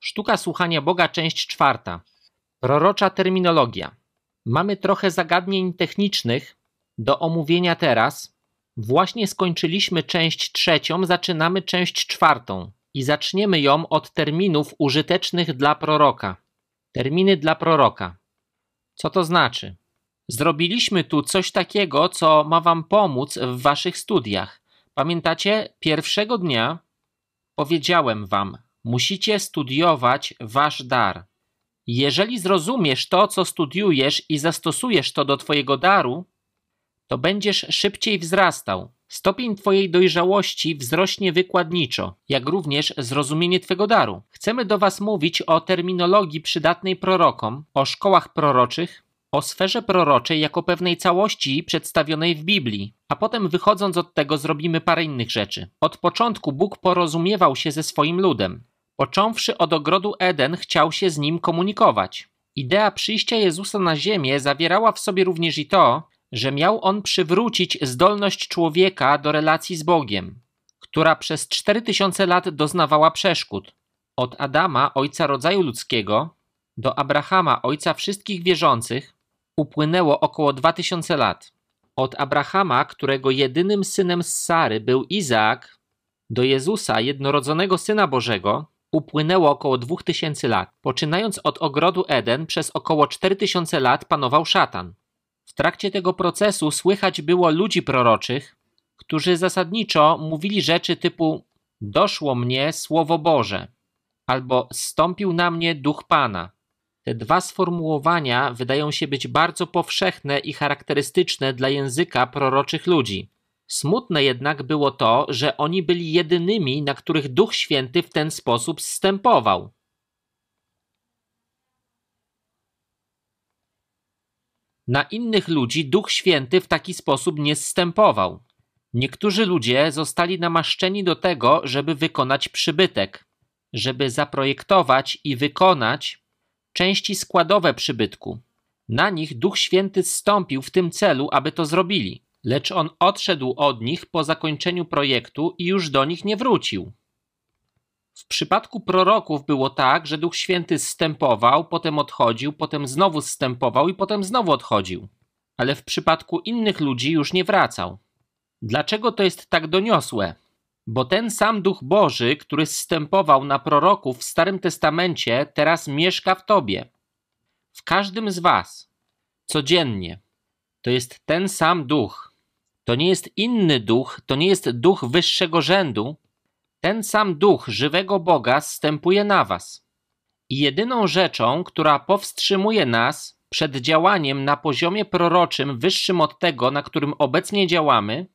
Sztuka słuchania Boga, część czwarta. Prorocza terminologia. Mamy trochę zagadnień technicznych do omówienia teraz. Właśnie skończyliśmy część trzecią, zaczynamy część czwartą i zaczniemy ją od terminów użytecznych dla proroka. Terminy dla proroka. Co to znaczy? Zrobiliśmy tu coś takiego, co ma Wam pomóc w Waszych studiach. Pamiętacie, pierwszego dnia powiedziałem Wam, musicie studiować Wasz dar. Jeżeli zrozumiesz to, co studiujesz i zastosujesz to do Twojego daru, to będziesz szybciej wzrastał. Stopień Twojej dojrzałości wzrośnie wykładniczo, jak również zrozumienie Twego daru. Chcemy do Was mówić o terminologii przydatnej prorokom, o szkołach proroczych, o sferze proroczej jako pewnej całości przedstawionej w Biblii, a potem wychodząc od tego zrobimy parę innych rzeczy. Od początku Bóg porozumiewał się ze swoim ludem. Począwszy od ogrodu Eden, chciał się z nim komunikować. Idea przyjścia Jezusa na ziemię zawierała w sobie również i to, że miał on przywrócić zdolność człowieka do relacji z Bogiem, która przez 4000 lat doznawała przeszkód. Od Adama, ojca rodzaju ludzkiego, do Abrahama, ojca wszystkich wierzących, upłynęło około 2000 lat. Od Abrahama, którego jedynym synem z Sary był Izaak, do Jezusa, jednorodzonego syna Bożego, upłynęło około 2000 lat. Poczynając od ogrodu Eden, przez około 4000 lat panował szatan. W trakcie tego procesu słychać było ludzi proroczych, którzy zasadniczo mówili rzeczy typu: Doszło mnie słowo Boże, albo stąpił na mnie duch Pana. Te dwa sformułowania wydają się być bardzo powszechne i charakterystyczne dla języka proroczych ludzi. Smutne jednak było to, że oni byli jedynymi, na których Duch Święty w ten sposób zstępował. Na innych ludzi Duch Święty w taki sposób nie zstępował. Niektórzy ludzie zostali namaszczeni do tego, żeby wykonać przybytek, żeby zaprojektować i wykonać części składowe przybytku. Na nich Duch Święty zstąpił w tym celu, aby to zrobili, lecz on odszedł od nich po zakończeniu projektu i już do nich nie wrócił. W przypadku proroków było tak, że Duch Święty zstępował, potem odchodził, potem znowu zstępował i potem znowu odchodził. Ale w przypadku innych ludzi już nie wracał. Dlaczego to jest tak doniosłe? Bo ten sam Duch Boży, który zstępował na proroków w Starym Testamencie, teraz mieszka w tobie. W każdym z was. Codziennie. To jest ten sam Duch. To nie jest inny duch, to nie jest duch wyższego rzędu. Ten sam duch żywego Boga zstępuje na was. I jedyną rzeczą, która powstrzymuje nas przed działaniem na poziomie proroczym wyższym od tego, na którym obecnie działamy,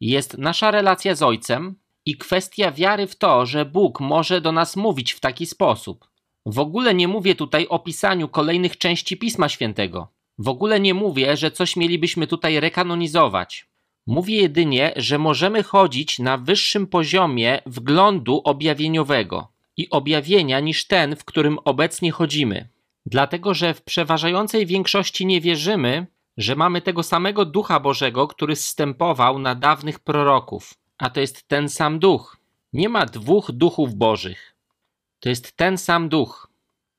jest nasza relacja z Ojcem i kwestia wiary w to, że Bóg może do nas mówić w taki sposób. W ogóle nie mówię tutaj o pisaniu kolejnych części Pisma Świętego. W ogóle nie mówię, że coś mielibyśmy tutaj rekanonizować. Mówię jedynie, że możemy chodzić na wyższym poziomie wglądu objawieniowego i objawienia niż ten, w którym obecnie chodzimy. Dlatego, że w przeważającej większości nie wierzymy, że mamy tego samego Ducha Bożego, który zstępował na dawnych proroków. A to jest ten sam Duch. Nie ma dwóch duchów Bożych. To jest ten sam Duch.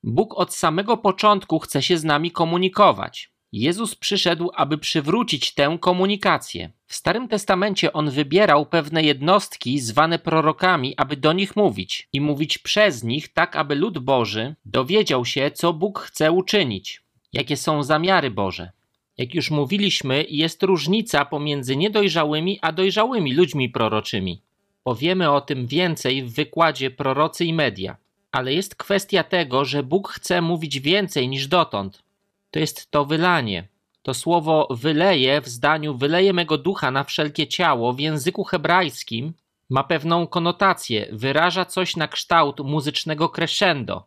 Bóg od samego początku chce się z nami komunikować. Jezus przyszedł, aby przywrócić tę komunikację. W Starym Testamencie on wybierał pewne jednostki zwane prorokami, aby do nich mówić i mówić przez nich, tak aby lud Boży dowiedział się, co Bóg chce uczynić, jakie są zamiary Boże. Jak już mówiliśmy, jest różnica pomiędzy niedojrzałymi a dojrzałymi ludźmi proroczymi. Powiemy o tym więcej w wykładzie Prorocy i Media. Ale jest kwestia tego, że Bóg chce mówić więcej niż dotąd. To jest to wylanie. To słowo wyleje w zdaniu wyleje mego ducha na wszelkie ciało w języku hebrajskim ma pewną konotację, wyraża coś na kształt muzycznego crescendo.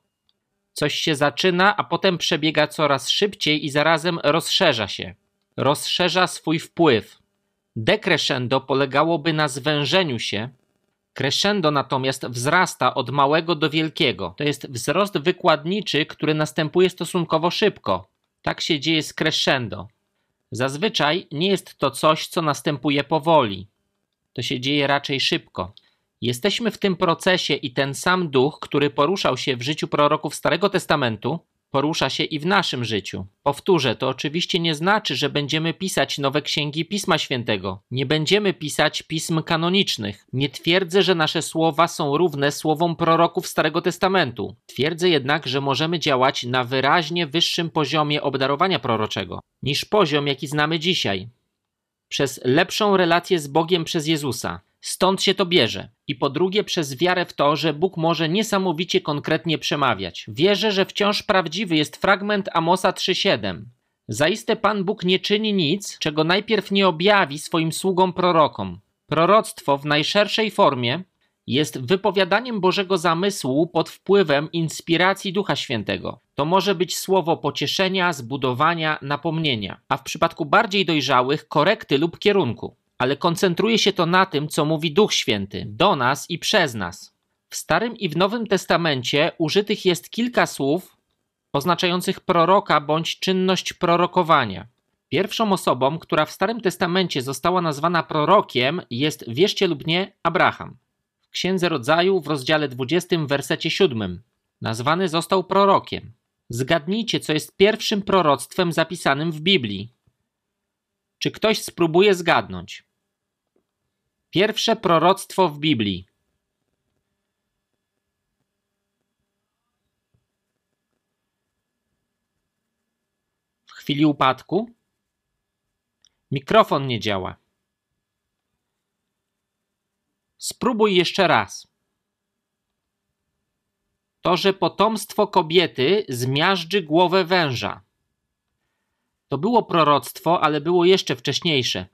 Coś się zaczyna, a potem przebiega coraz szybciej i zarazem rozszerza się. Rozszerza swój wpływ. Decrescendo polegałoby na zwężeniu się, Crescendo natomiast wzrasta od małego do wielkiego. To jest wzrost wykładniczy, który następuje stosunkowo szybko. Tak się dzieje z crescendo. Zazwyczaj nie jest to coś, co następuje powoli. To się dzieje raczej szybko. Jesteśmy w tym procesie i ten sam duch, który poruszał się w życiu proroków Starego Testamentu, porusza się i w naszym życiu. Powtórzę, to oczywiście nie znaczy, że będziemy pisać nowe księgi Pisma Świętego. Nie będziemy pisać pism kanonicznych. Nie twierdzę, że nasze słowa są równe słowom proroków Starego Testamentu. Twierdzę jednak, że możemy działać na wyraźnie wyższym poziomie obdarowania proroczego niż poziom, jaki znamy dzisiaj. Przez lepszą relację z Bogiem przez Jezusa. Stąd się to bierze. I po drugie, przez wiarę w to, że Bóg może niesamowicie konkretnie przemawiać. Wierzę, że wciąż prawdziwy jest fragment Amosa 3:7. Zaiste Pan Bóg nie czyni nic, czego najpierw nie objawi swoim sługom prorokom. Proroctwo w najszerszej formie jest wypowiadaniem Bożego zamysłu pod wpływem inspiracji Ducha Świętego. To może być słowo pocieszenia, zbudowania, napomnienia, a w przypadku bardziej dojrzałych korekty lub kierunku ale koncentruje się to na tym, co mówi Duch Święty do nas i przez nas. W Starym i w Nowym Testamencie użytych jest kilka słów oznaczających proroka bądź czynność prorokowania. Pierwszą osobą, która w Starym Testamencie została nazwana prorokiem, jest, wierzcie lub nie, Abraham. W Księdze Rodzaju w rozdziale 20, wersecie 7 nazwany został prorokiem. Zgadnijcie, co jest pierwszym proroctwem zapisanym w Biblii. Czy ktoś spróbuje zgadnąć? Pierwsze proroctwo w Biblii. W chwili upadku mikrofon nie działa. Spróbuj jeszcze raz. To, że potomstwo kobiety zmiażdży głowę węża. To było proroctwo, ale było jeszcze wcześniejsze.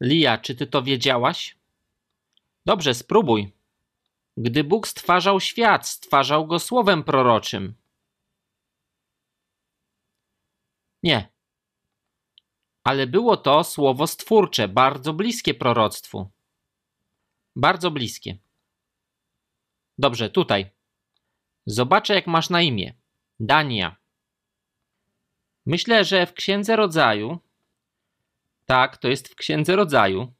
Lia, czy ty to wiedziałaś? Dobrze, spróbuj. Gdy Bóg stwarzał świat, stwarzał go słowem proroczym. Nie. Ale było to słowo stwórcze, bardzo bliskie proroctwu. Bardzo bliskie. Dobrze, tutaj. Zobaczę, jak masz na imię. Dania. Myślę, że w Księdze Rodzaju tak, to jest w Księdze Rodzaju,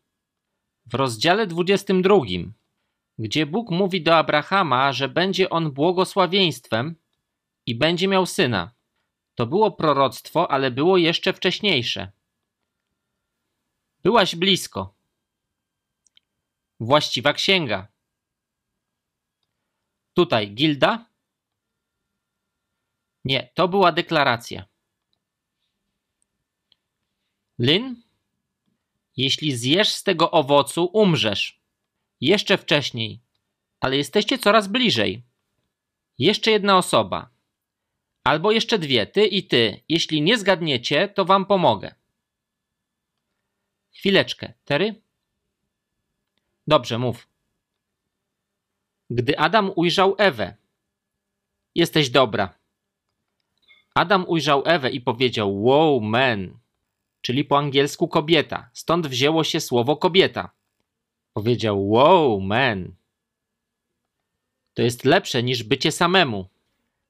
w rozdziale 22, gdzie Bóg mówi do Abrahama, że będzie on błogosławieństwem i będzie miał syna. To było proroctwo, ale było jeszcze wcześniejsze. Byłaś blisko. Właściwa księga. Tutaj Gilda? Nie, to była deklaracja. Lin? Jeśli zjesz z tego owocu, umrzesz. Jeszcze wcześniej, ale jesteście coraz bliżej. Jeszcze jedna osoba. Albo jeszcze dwie, ty i ty. Jeśli nie zgadniecie, to wam pomogę. Chwileczkę, Tery? Dobrze, mów. Gdy Adam ujrzał Ewę. Jesteś dobra. Adam ujrzał Ewę i powiedział: Wow, man czyli po angielsku kobieta. Stąd wzięło się słowo kobieta. Powiedział: Wow, man. To jest lepsze niż bycie samemu.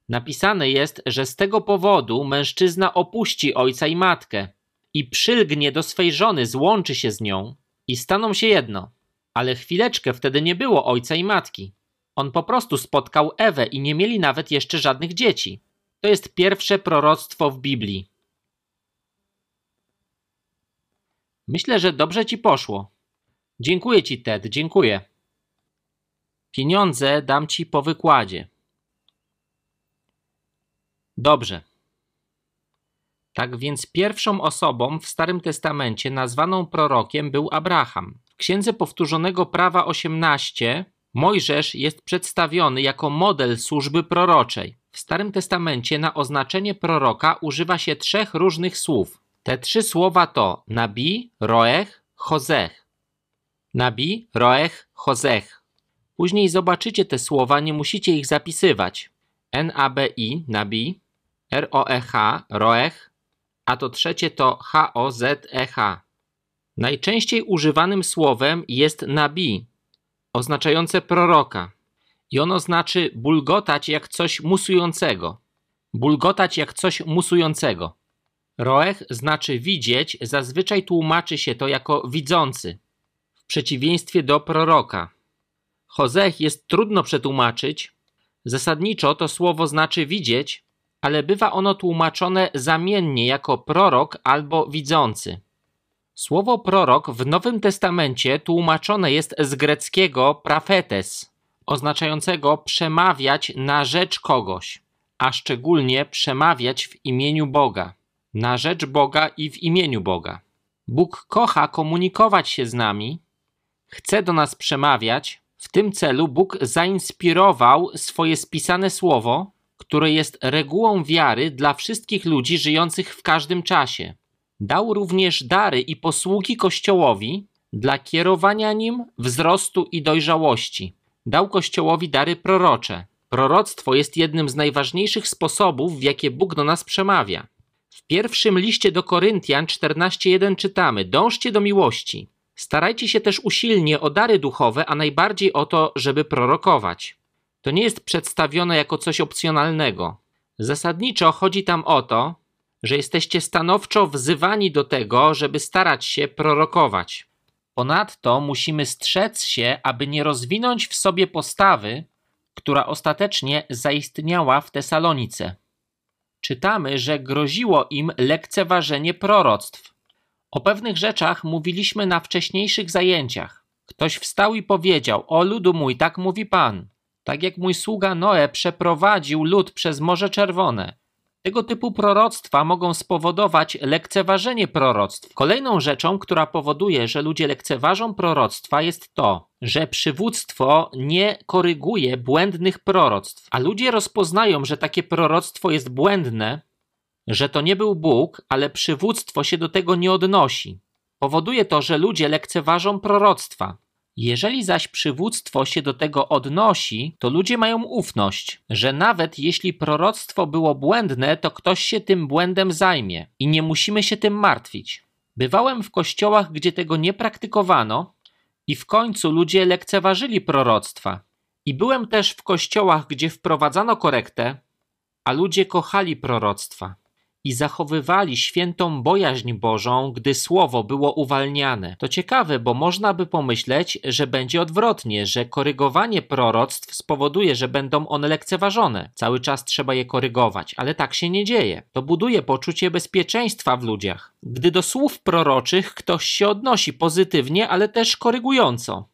Napisane jest, że z tego powodu mężczyzna opuści ojca i matkę i przylgnie do swej żony, złączy się z nią i staną się jedno. Ale chwileczkę wtedy nie było ojca i matki. On po prostu spotkał Ewę i nie mieli nawet jeszcze żadnych dzieci. To jest pierwsze proroctwo w Biblii. Myślę, że dobrze ci poszło. Dziękuję ci, Ted, dziękuję. Pieniądze dam ci po wykładzie. Dobrze. Tak więc pierwszą osobą w Starym Testamencie nazwaną prorokiem był Abraham. W Księdze Powtórzonego Prawa 18 Mojżesz jest przedstawiony jako model służby proroczej. W Starym Testamencie na oznaczenie proroka używa się trzech różnych słów. Te trzy słowa to Nabi, Roech, Hozech. Nabi, Roech, Hozech. Później zobaczycie te słowa, nie musicie ich zapisywać. N-A-B-I, Nabi, R-O-E-H, Roech, a to trzecie to H-O-Z-E-H. Najczęściej używanym słowem jest Nabi, oznaczające proroka. I ono znaczy bulgotać jak coś musującego. Bulgotać jak coś musującego. Roech znaczy widzieć, zazwyczaj tłumaczy się to jako widzący, w przeciwieństwie do proroka. Hozech jest trudno przetłumaczyć. Zasadniczo to słowo znaczy widzieć, ale bywa ono tłumaczone zamiennie jako prorok albo widzący. Słowo prorok w Nowym Testamencie tłumaczone jest z greckiego prafetes, oznaczającego przemawiać na rzecz kogoś, a szczególnie przemawiać w imieniu Boga, na rzecz Boga i w imieniu Boga. Bóg kocha komunikować się z nami, chce do nas przemawiać. W tym celu Bóg zainspirował swoje spisane słowo, które jest regułą wiary dla wszystkich ludzi żyjących w każdym czasie. Dał również dary i posługi Kościołowi dla kierowania nim, wzrostu i dojrzałości. Dał Kościołowi dary prorocze. Proroctwo jest jednym z najważniejszych sposobów, w jakie Bóg do nas przemawia. W pierwszym liście do Koryntian 14:1 czytamy: Dążcie do miłości. Starajcie się też usilnie o dary duchowe, a najbardziej o to, żeby prorokować. To nie jest przedstawione jako coś opcjonalnego. Zasadniczo chodzi tam o to, że jesteście stanowczo wzywani do tego, żeby starać się prorokować. Ponadto musimy strzec się, aby nie rozwinąć w sobie postawy, która ostatecznie zaistniała w Tesalonice. Czytamy, że groziło im lekceważenie proroctw. O pewnych rzeczach mówiliśmy na wcześniejszych zajęciach. Ktoś wstał i powiedział: O ludu mój, tak mówi Pan. Tak jak mój sługa Noe przeprowadził lud przez Morze Czerwone, tego typu proroctwa mogą spowodować lekceważenie proroctw. Kolejną rzeczą, która powoduje, że ludzie lekceważą proroctwa, jest to, że przywództwo nie koryguje błędnych proroctw, a ludzie rozpoznają, że takie proroctwo jest błędne, że to nie był Bóg, ale przywództwo się do tego nie odnosi. Powoduje to, że ludzie lekceważą proroctwa. Jeżeli zaś przywództwo się do tego odnosi, to ludzie mają ufność, że nawet jeśli proroctwo było błędne, to ktoś się tym błędem zajmie i nie musimy się tym martwić. Bywałem w kościołach, gdzie tego nie praktykowano i w końcu ludzie lekceważyli proroctwa. I byłem też w kościołach, gdzie wprowadzano korektę, a ludzie kochali proroctwa i zachowywali świętą bojaźń Bożą, gdy słowo było uwalniane. To ciekawe, bo można by pomyśleć, że będzie odwrotnie, że korygowanie proroctw spowoduje, że będą one lekceważone. Cały czas trzeba je korygować, ale tak się nie dzieje. To buduje poczucie bezpieczeństwa w ludziach. Gdy do słów proroczych ktoś się odnosi pozytywnie, ale też korygująco,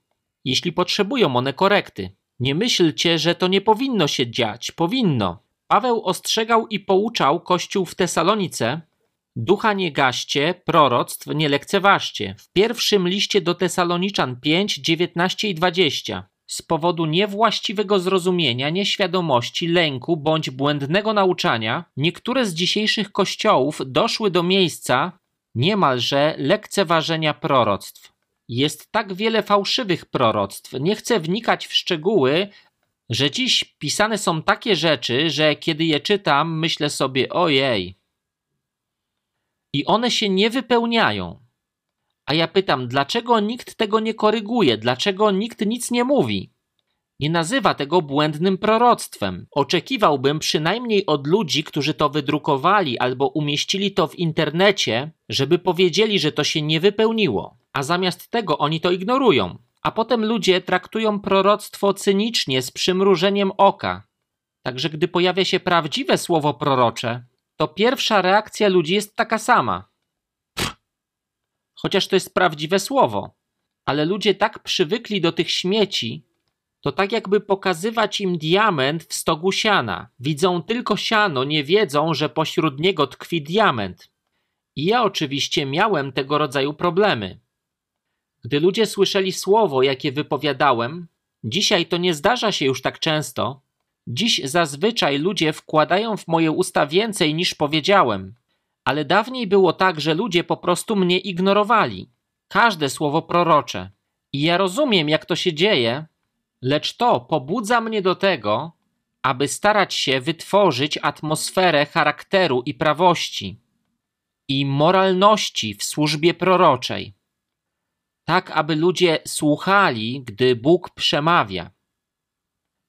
jeśli potrzebują one korekty. Nie myślcie, że to nie powinno się dziać. Powinno. Paweł ostrzegał i pouczał Kościół w Tesalonice, ducha nie gaście, proroctw nie lekceważcie. W pierwszym liście do Tesaloniczan 5, 19 i 20. Z powodu niewłaściwego zrozumienia, nieświadomości, lęku bądź błędnego nauczania, niektóre z dzisiejszych kościołów doszły do miejsca niemalże lekceważenia proroctw. Jest tak wiele fałszywych proroctw. Nie chcę wnikać w szczegóły, że dziś pisane są takie rzeczy, że kiedy je czytam, myślę sobie, ojej. I one się nie wypełniają. A ja pytam, dlaczego nikt tego nie koryguje, dlaczego nikt nic nie mówi? Nie nazywa tego błędnym proroctwem. Oczekiwałbym przynajmniej od ludzi, którzy to wydrukowali albo umieścili to w internecie, żeby powiedzieli, że to się nie wypełniło. A zamiast tego oni to ignorują. A potem ludzie traktują proroctwo cynicznie, z przymrużeniem oka. Także gdy pojawia się prawdziwe słowo prorocze, to pierwsza reakcja ludzi jest taka sama. Pff. Chociaż to jest prawdziwe słowo. Ale ludzie tak przywykli do tych śmieci, to tak jakby pokazywać im diament w stogu siana. Widzą tylko siano, nie wiedzą, że pośród niego tkwi diament. I ja oczywiście miałem tego rodzaju problemy. Gdy ludzie słyszeli słowo, jakie wypowiadałem, dzisiaj to nie zdarza się już tak często. Dziś zazwyczaj ludzie wkładają w moje usta więcej niż powiedziałem, ale dawniej było tak, że ludzie po prostu mnie ignorowali. Każde słowo prorocze. I ja rozumiem, jak to się dzieje, lecz to pobudza mnie do tego, aby starać się wytworzyć atmosferę charakteru i prawości i moralności w służbie proroczej tak aby ludzie słuchali, gdy Bóg przemawia.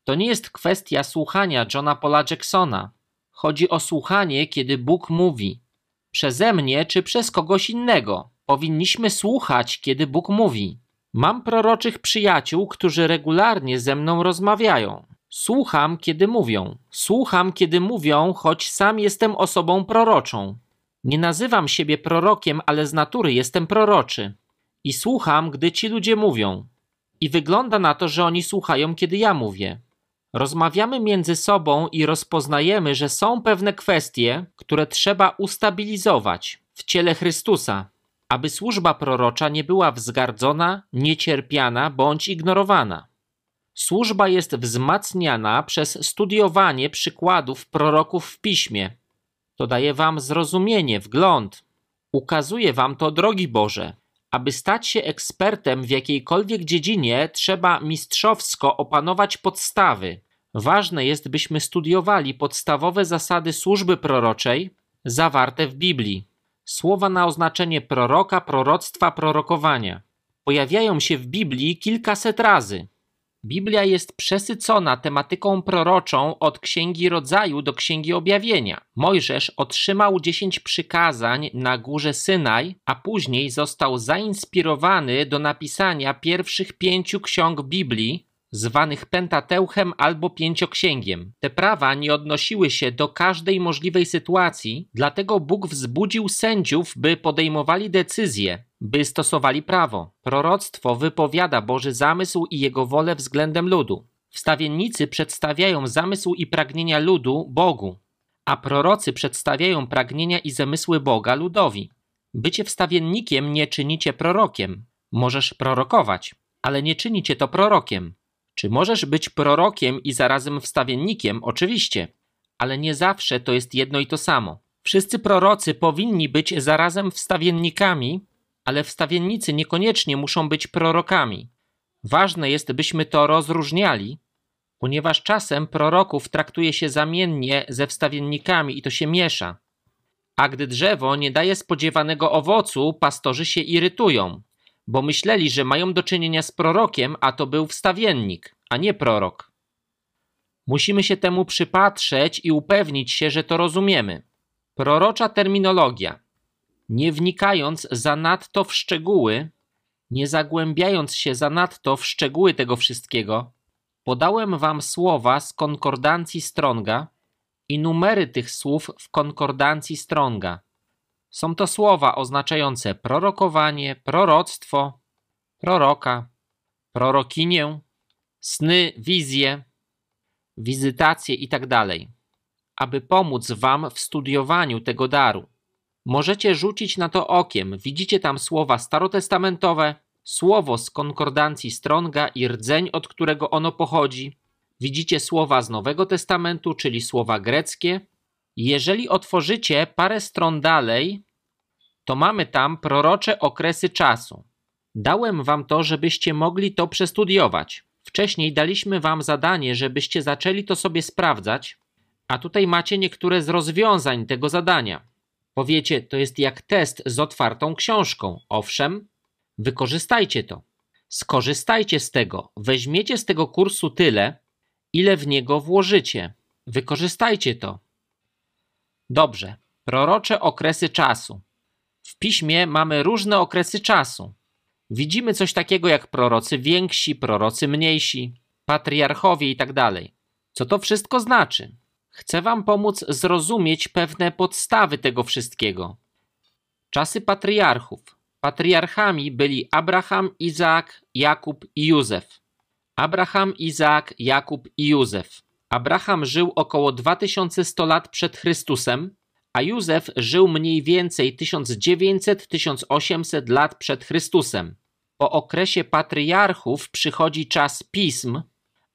To nie jest kwestia słuchania Johna Paula Jacksona. Chodzi o słuchanie, kiedy Bóg mówi. Przeze mnie czy przez kogoś innego. Powinniśmy słuchać, kiedy Bóg mówi. Mam proroczych przyjaciół, którzy regularnie ze mną rozmawiają. Słucham, kiedy mówią. Słucham, kiedy mówią, choć sam jestem osobą proroczą. Nie nazywam siebie prorokiem, ale z natury jestem proroczy. I słucham, gdy ci ludzie mówią. I wygląda na to, że oni słuchają, kiedy ja mówię. Rozmawiamy między sobą i rozpoznajemy, że są pewne kwestie, które trzeba ustabilizować w ciele Chrystusa, aby służba prorocza nie była wzgardzona, niecierpiana bądź ignorowana. Służba jest wzmacniana przez studiowanie przykładów proroków w piśmie. To daje wam zrozumienie, wgląd. Ukazuje wam to drogi Boże. Aby stać się ekspertem w jakiejkolwiek dziedzinie, trzeba mistrzowsko opanować podstawy. Ważne jest, byśmy studiowali podstawowe zasady służby proroczej zawarte w Biblii. Słowa na oznaczenie proroka, proroctwa, prorokowania pojawiają się w Biblii kilkaset razy. Biblia jest przesycona tematyką proroczą od Księgi Rodzaju do Księgi Objawienia. Mojżesz otrzymał dziesięć przykazań na górze Synaj, a później został zainspirowany do napisania pierwszych pięciu ksiąg Biblii, zwanych Pentateuchem albo Pięcioksięgiem. Te prawa nie odnosiły się do każdej możliwej sytuacji, dlatego Bóg wzbudził sędziów, by podejmowali decyzje, by stosowali prawo. Proroctwo wypowiada Boży zamysł i jego wolę względem ludu. Wstawiennicy przedstawiają zamysł i pragnienia ludu Bogu, a prorocy przedstawiają pragnienia i zamysły Boga ludowi. Bycie wstawiennikiem nie czynicie prorokiem. Możesz prorokować, ale nie czynicie to prorokiem. Czy możesz być prorokiem i zarazem wstawiennikiem? Oczywiście, ale nie zawsze to jest jedno i to samo. Wszyscy prorocy powinni być zarazem wstawiennikami, ale wstawiennicy niekoniecznie muszą być prorokami. Ważne jest, byśmy to rozróżniali, ponieważ czasem proroków traktuje się zamiennie ze wstawiennikami i to się miesza. A gdy drzewo nie daje spodziewanego owocu, pastorzy się irytują, bo myśleli, że mają do czynienia z prorokiem, a to był wstawiennik, a nie prorok. Musimy się temu przypatrzeć i upewnić się, że to rozumiemy. Prorocza terminologia nie wnikając zanadto w szczegóły, nie zagłębiając się zanadto w szczegóły tego wszystkiego, podałem wam słowa z konkordancji Stronga i numery tych słów w konkordancji Stronga. Są to słowa oznaczające prorokowanie, proroctwo, proroka, prorokinię, sny, wizje, wizytacje itd., tak aby pomóc wam w studiowaniu tego daru. Możecie rzucić na to okiem. Widzicie tam słowa starotestamentowe, słowo z konkordancji Stronga i rdzeń, od którego ono pochodzi. Widzicie słowa z Nowego Testamentu, czyli słowa greckie. Jeżeli otworzycie parę stron dalej, to mamy tam prorocze okresy czasu. Dałem wam to, żebyście mogli to przestudiować. Wcześniej daliśmy wam zadanie, żebyście zaczęli to sobie sprawdzać, a tutaj macie niektóre z rozwiązań tego zadania. Powiecie, to jest jak test z otwartą książką. Owszem, wykorzystajcie to. Skorzystajcie z tego. Weźmiecie z tego kursu tyle, ile w niego włożycie. Wykorzystajcie to. Dobrze. Prorocze okresy czasu. W piśmie mamy różne okresy czasu. Widzimy coś takiego jak prorocy więksi, prorocy mniejsi, patriarchowie itd. Tak Co to wszystko znaczy? Chcę Wam pomóc zrozumieć pewne podstawy tego wszystkiego. Czasy patriarchów. Patriarchami byli Abraham, Izaak, Jakub i Józef. Abraham, Izaak, Jakub i Józef. Abraham żył około 2100 lat przed Chrystusem, a Józef żył mniej więcej 1900-1800 lat przed Chrystusem. Po okresie patriarchów przychodzi czas pism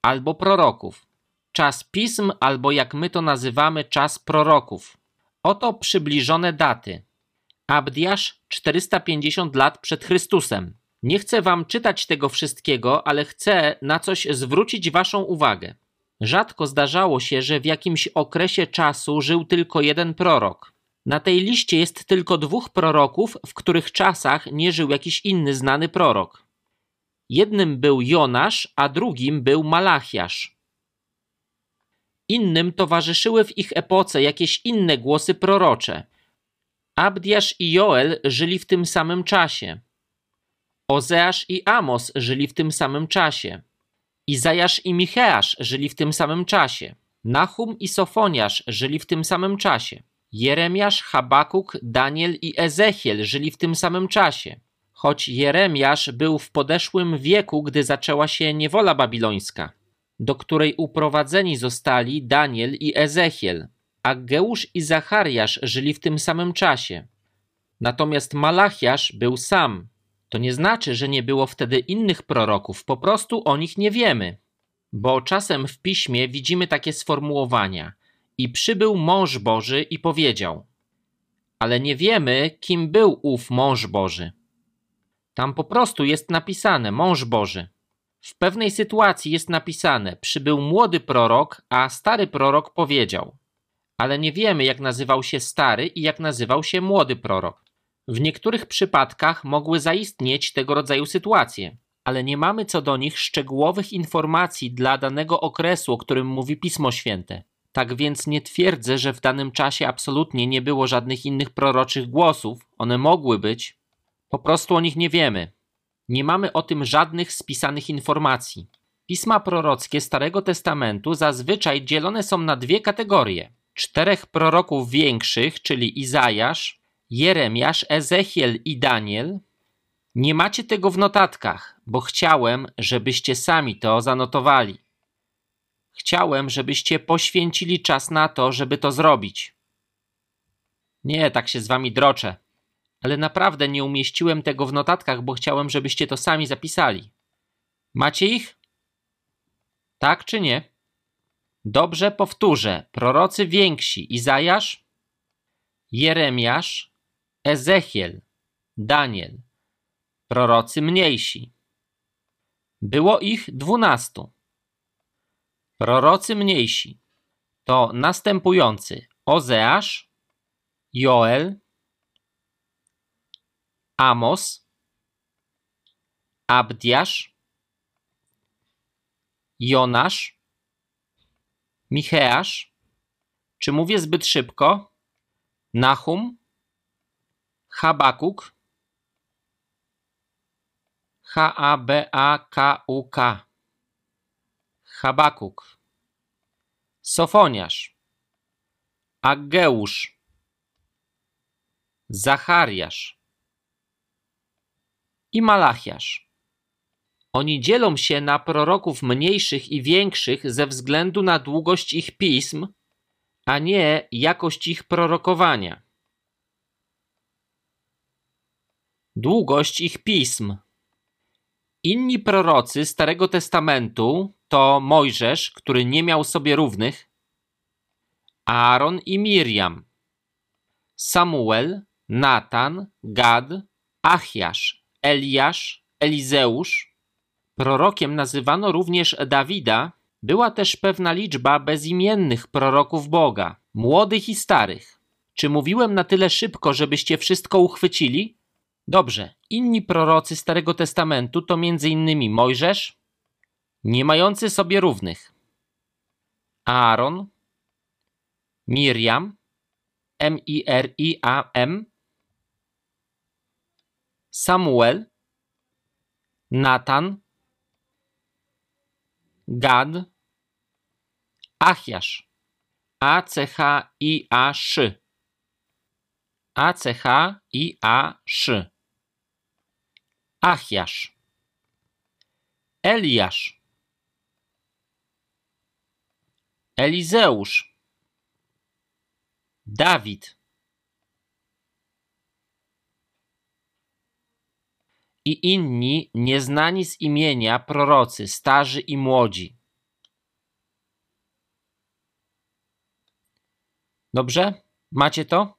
albo proroków czas pism, albo jak my to nazywamy, czas proroków. Oto przybliżone daty. Abdiasz 450 lat przed Chrystusem. Nie chcę wam czytać tego wszystkiego, ale chcę na coś zwrócić waszą uwagę. Rzadko zdarzało się, że w jakimś okresie czasu żył tylko jeden prorok. Na tej liście jest tylko dwóch proroków, w których czasach nie żył jakiś inny znany prorok. Jednym był Jonasz, a drugim był Malachiasz. Innym towarzyszyły w ich epoce jakieś inne głosy prorocze. Abdiasz i Joel żyli w tym samym czasie. Ozeasz i Amos żyli w tym samym czasie. Izajasz i Micheasz żyli w tym samym czasie. Nahum i Sofoniasz żyli w tym samym czasie. Jeremiasz, Habakuk, Daniel i Ezechiel żyli w tym samym czasie. Choć Jeremiasz był w podeszłym wieku, gdy zaczęła się niewola babilońska, do której uprowadzeni zostali Daniel i Ezechiel. Aggeusz i Zachariasz żyli w tym samym czasie. Natomiast Malachiasz był sam. To nie znaczy, że nie było wtedy innych proroków, po prostu o nich nie wiemy. Bo czasem w piśmie widzimy takie sformułowania: I przybył mąż Boży i powiedział. Ale nie wiemy, kim był ów mąż Boży. Tam po prostu jest napisane mąż Boży. W pewnej sytuacji jest napisane: Przybył młody prorok, a stary prorok powiedział. Ale nie wiemy, jak nazywał się stary i jak nazywał się młody prorok. W niektórych przypadkach mogły zaistnieć tego rodzaju sytuacje, ale nie mamy co do nich szczegółowych informacji dla danego okresu, o którym mówi Pismo Święte. Tak więc nie twierdzę, że w danym czasie absolutnie nie było żadnych innych proroczych głosów. One mogły być, po prostu o nich nie wiemy. Nie mamy o tym żadnych spisanych informacji. Pisma prorockie Starego Testamentu zazwyczaj dzielone są na dwie kategorie. Czterech proroków większych, czyli Izajasz, Jeremiasz, Ezechiel i Daniel. Nie macie tego w notatkach, bo chciałem, żebyście sami to zanotowali. Chciałem, żebyście poświęcili czas na to, żeby to zrobić. Nie, tak się z wami droczę. Ale naprawdę nie umieściłem tego w notatkach, bo chciałem, żebyście to sami zapisali. Macie ich? Tak czy nie? Dobrze powtórzę. Prorocy więksi Izajasz, Jeremiasz, Ezechiel, Daniel. Prorocy mniejsi. Było ich dwunastu. Prorocy mniejsi to następujący Ozeasz, Joel, Amos, Abdiasz, Jonasz, Micheasz. Czy mówię zbyt szybko? Nahum, Habakuk, H-A-B-A-K-U-K, Habakuk, Sofoniasz, Aggeusz, Zachariasz, i Malachiasz. Oni dzielą się na proroków mniejszych i większych ze względu na długość ich pism, a nie jakość ich prorokowania. Długość ich pism. Inni prorocy Starego Testamentu to Mojżesz, który nie miał sobie równych, Aaron i Miriam, Samuel, Natan, Gad, Achiasz, Eliasz, Elizeusz. Prorokiem nazywano również Dawida. Była też pewna liczba bezimiennych proroków Boga, młodych i starych. Czy mówiłem na tyle szybko, żebyście wszystko uchwycili? Dobrze, inni prorocy Starego Testamentu to m.in. Mojżesz, nie mający sobie równych, Aaron, Miriam, M-I-R-I-A-M, Samuel, Natan, Gad, Achiasz, A-C-H-I-A-Sz, A-C-H-I-A-Sz, Achiasz, Eliasz, Elizeusz, Dawid, i inni nieznani z imienia prorocy, starzy i młodzi. Dobrze? Macie to?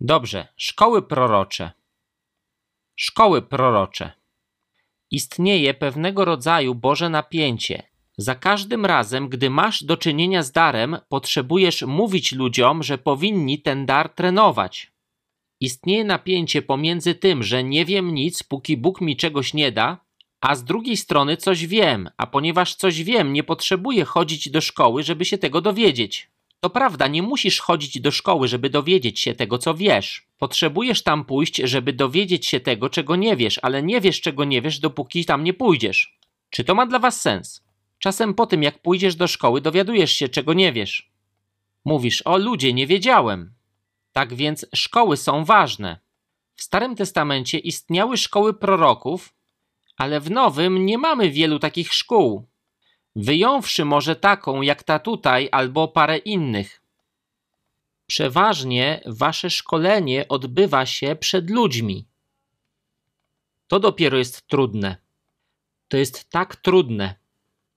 Dobrze. Szkoły prorocze. Szkoły prorocze. Istnieje pewnego rodzaju Boże napięcie. Za każdym razem, gdy masz do czynienia z darem, potrzebujesz mówić ludziom, że powinni ten dar trenować. Istnieje napięcie pomiędzy tym, że nie wiem nic, póki Bóg mi czegoś nie da, a z drugiej strony coś wiem, a ponieważ coś wiem, nie potrzebuję chodzić do szkoły, żeby się tego dowiedzieć. To prawda, nie musisz chodzić do szkoły, żeby dowiedzieć się tego, co wiesz. Potrzebujesz tam pójść, żeby dowiedzieć się tego, czego nie wiesz, ale nie wiesz, czego nie wiesz, dopóki tam nie pójdziesz. Czy to ma dla was sens? Czasem po tym, jak pójdziesz do szkoły, dowiadujesz się, czego nie wiesz. Mówisz, o ludzie, nie wiedziałem. Tak więc szkoły są ważne. W Starym Testamencie istniały szkoły proroków, ale w Nowym nie mamy wielu takich szkół. Wyjąwszy może taką jak ta tutaj albo parę innych. Przeważnie wasze szkolenie odbywa się przed ludźmi. To dopiero jest trudne. To jest tak trudne.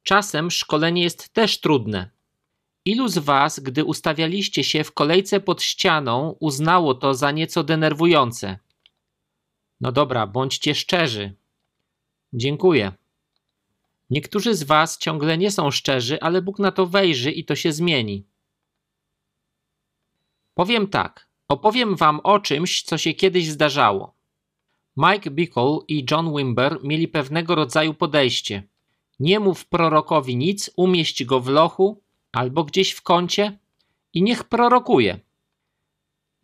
Czasem szkolenie jest też trudne. Ilu z Was, gdy ustawialiście się w kolejce pod ścianą, uznało to za nieco denerwujące? No dobra, bądźcie szczerzy. Dziękuję. Niektórzy z Was ciągle nie są szczerzy, ale Bóg na to wejrzy i to się zmieni. Powiem tak. Opowiem Wam o czymś, co się kiedyś zdarzało. Mike Bickle i John Wimber mieli pewnego rodzaju podejście. Nie mów prorokowi nic, umieść go w lochu albo gdzieś w kącie i niech prorokuje.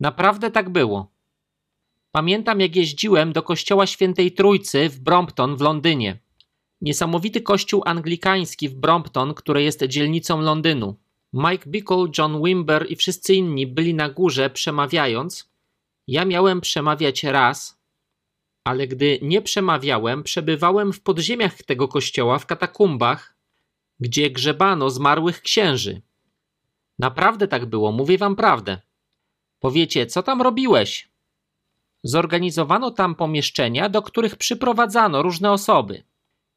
Naprawdę tak było. Pamiętam, jak jeździłem do kościoła świętej Trójcy w Brompton w Londynie. Niesamowity kościół anglikański w Brompton, który jest dzielnicą Londynu. Mike Bickle, John Wimber i wszyscy inni byli na górze przemawiając. Ja miałem przemawiać raz, ale gdy nie przemawiałem, przebywałem w podziemiach tego kościoła, w katakumbach, gdzie grzebano zmarłych księży. Naprawdę tak było, mówię wam prawdę. Powiecie, co tam robiłeś? Zorganizowano tam pomieszczenia, do których przyprowadzano różne osoby.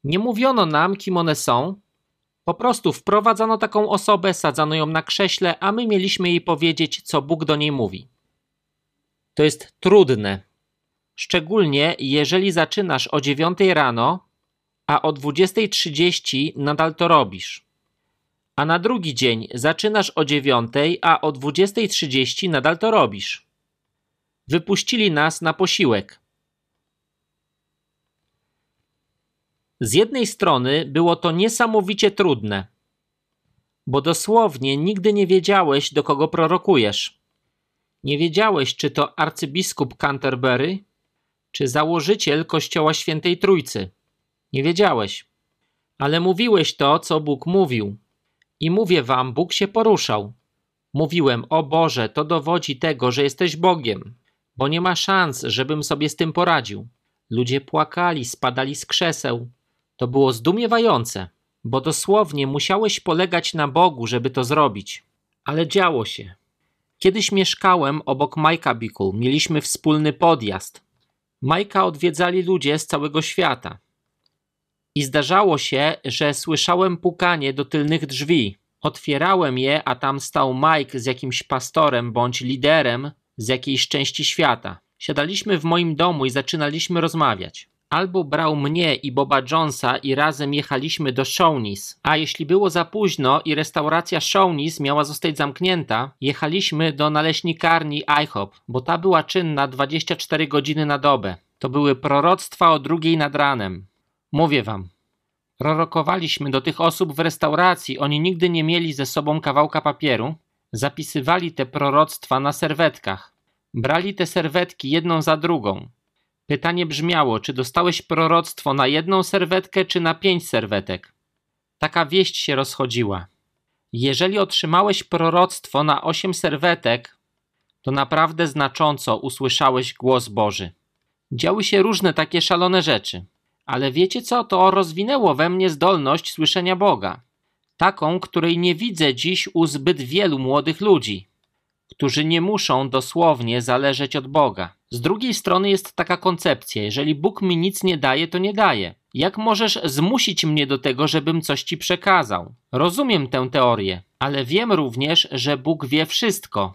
Nie mówiono nam, kim one są. Po prostu wprowadzano taką osobę, sadzano ją na krześle, a my mieliśmy jej powiedzieć, co Bóg do niej mówi. To jest trudne. Szczególnie jeżeli zaczynasz o 9 rano, a o 20.30 nadal to robisz. A na drugi dzień zaczynasz o 9, a o 20.30 nadal to robisz. Wypuścili nas na posiłek. Z jednej strony było to niesamowicie trudne, bo dosłownie nigdy nie wiedziałeś, do kogo prorokujesz. Nie wiedziałeś, czy to arcybiskup Canterbury, czy założyciel Kościoła Świętej Trójcy. Nie wiedziałeś, ale mówiłeś to, co Bóg mówił. I mówię wam, Bóg się poruszał. Mówiłem, o Boże, to dowodzi tego, że jesteś Bogiem, bo nie ma szans, żebym sobie z tym poradził. Ludzie płakali, spadali z krzeseł, to było zdumiewające, bo dosłownie musiałeś polegać na Bogu, żeby to zrobić. Ale działo się. Kiedyś mieszkałem obok Majka Bikul, mieliśmy wspólny podjazd. Majka odwiedzali ludzie z całego świata. I zdarzało się, że słyszałem pukanie do tylnych drzwi. Otwierałem je, a tam stał Mike z jakimś pastorem bądź liderem z jakiejś części świata. Siadaliśmy w moim domu i zaczynaliśmy rozmawiać albo brał mnie i Boba Jonesa i razem jechaliśmy do Shawnees, a jeśli było za późno i restauracja Shawnees miała zostać zamknięta, jechaliśmy do naleśnikarni IHOP, bo ta była czynna 24 godziny na dobę. To były proroctwa o drugiej nad ranem. Mówię wam, prorokowaliśmy do tych osób w restauracji, oni nigdy nie mieli ze sobą kawałka papieru, zapisywali te proroctwa na serwetkach. Brali te serwetki jedną za drugą. Pytanie brzmiało, czy dostałeś proroctwo na jedną serwetkę, czy na pięć serwetek? Taka wieść się rozchodziła. Jeżeli otrzymałeś proroctwo na osiem serwetek, to naprawdę znacząco usłyszałeś głos Boży. Działy się różne takie szalone rzeczy, ale wiecie co? To rozwinęło we mnie zdolność słyszenia Boga. Taką, której nie widzę dziś u zbyt wielu młodych ludzi którzy nie muszą dosłownie zależeć od Boga. Z drugiej strony jest taka koncepcja: jeżeli Bóg mi nic nie daje, to nie daje. Jak możesz zmusić mnie do tego, żebym coś ci przekazał? Rozumiem tę teorię, ale wiem również, że Bóg wie wszystko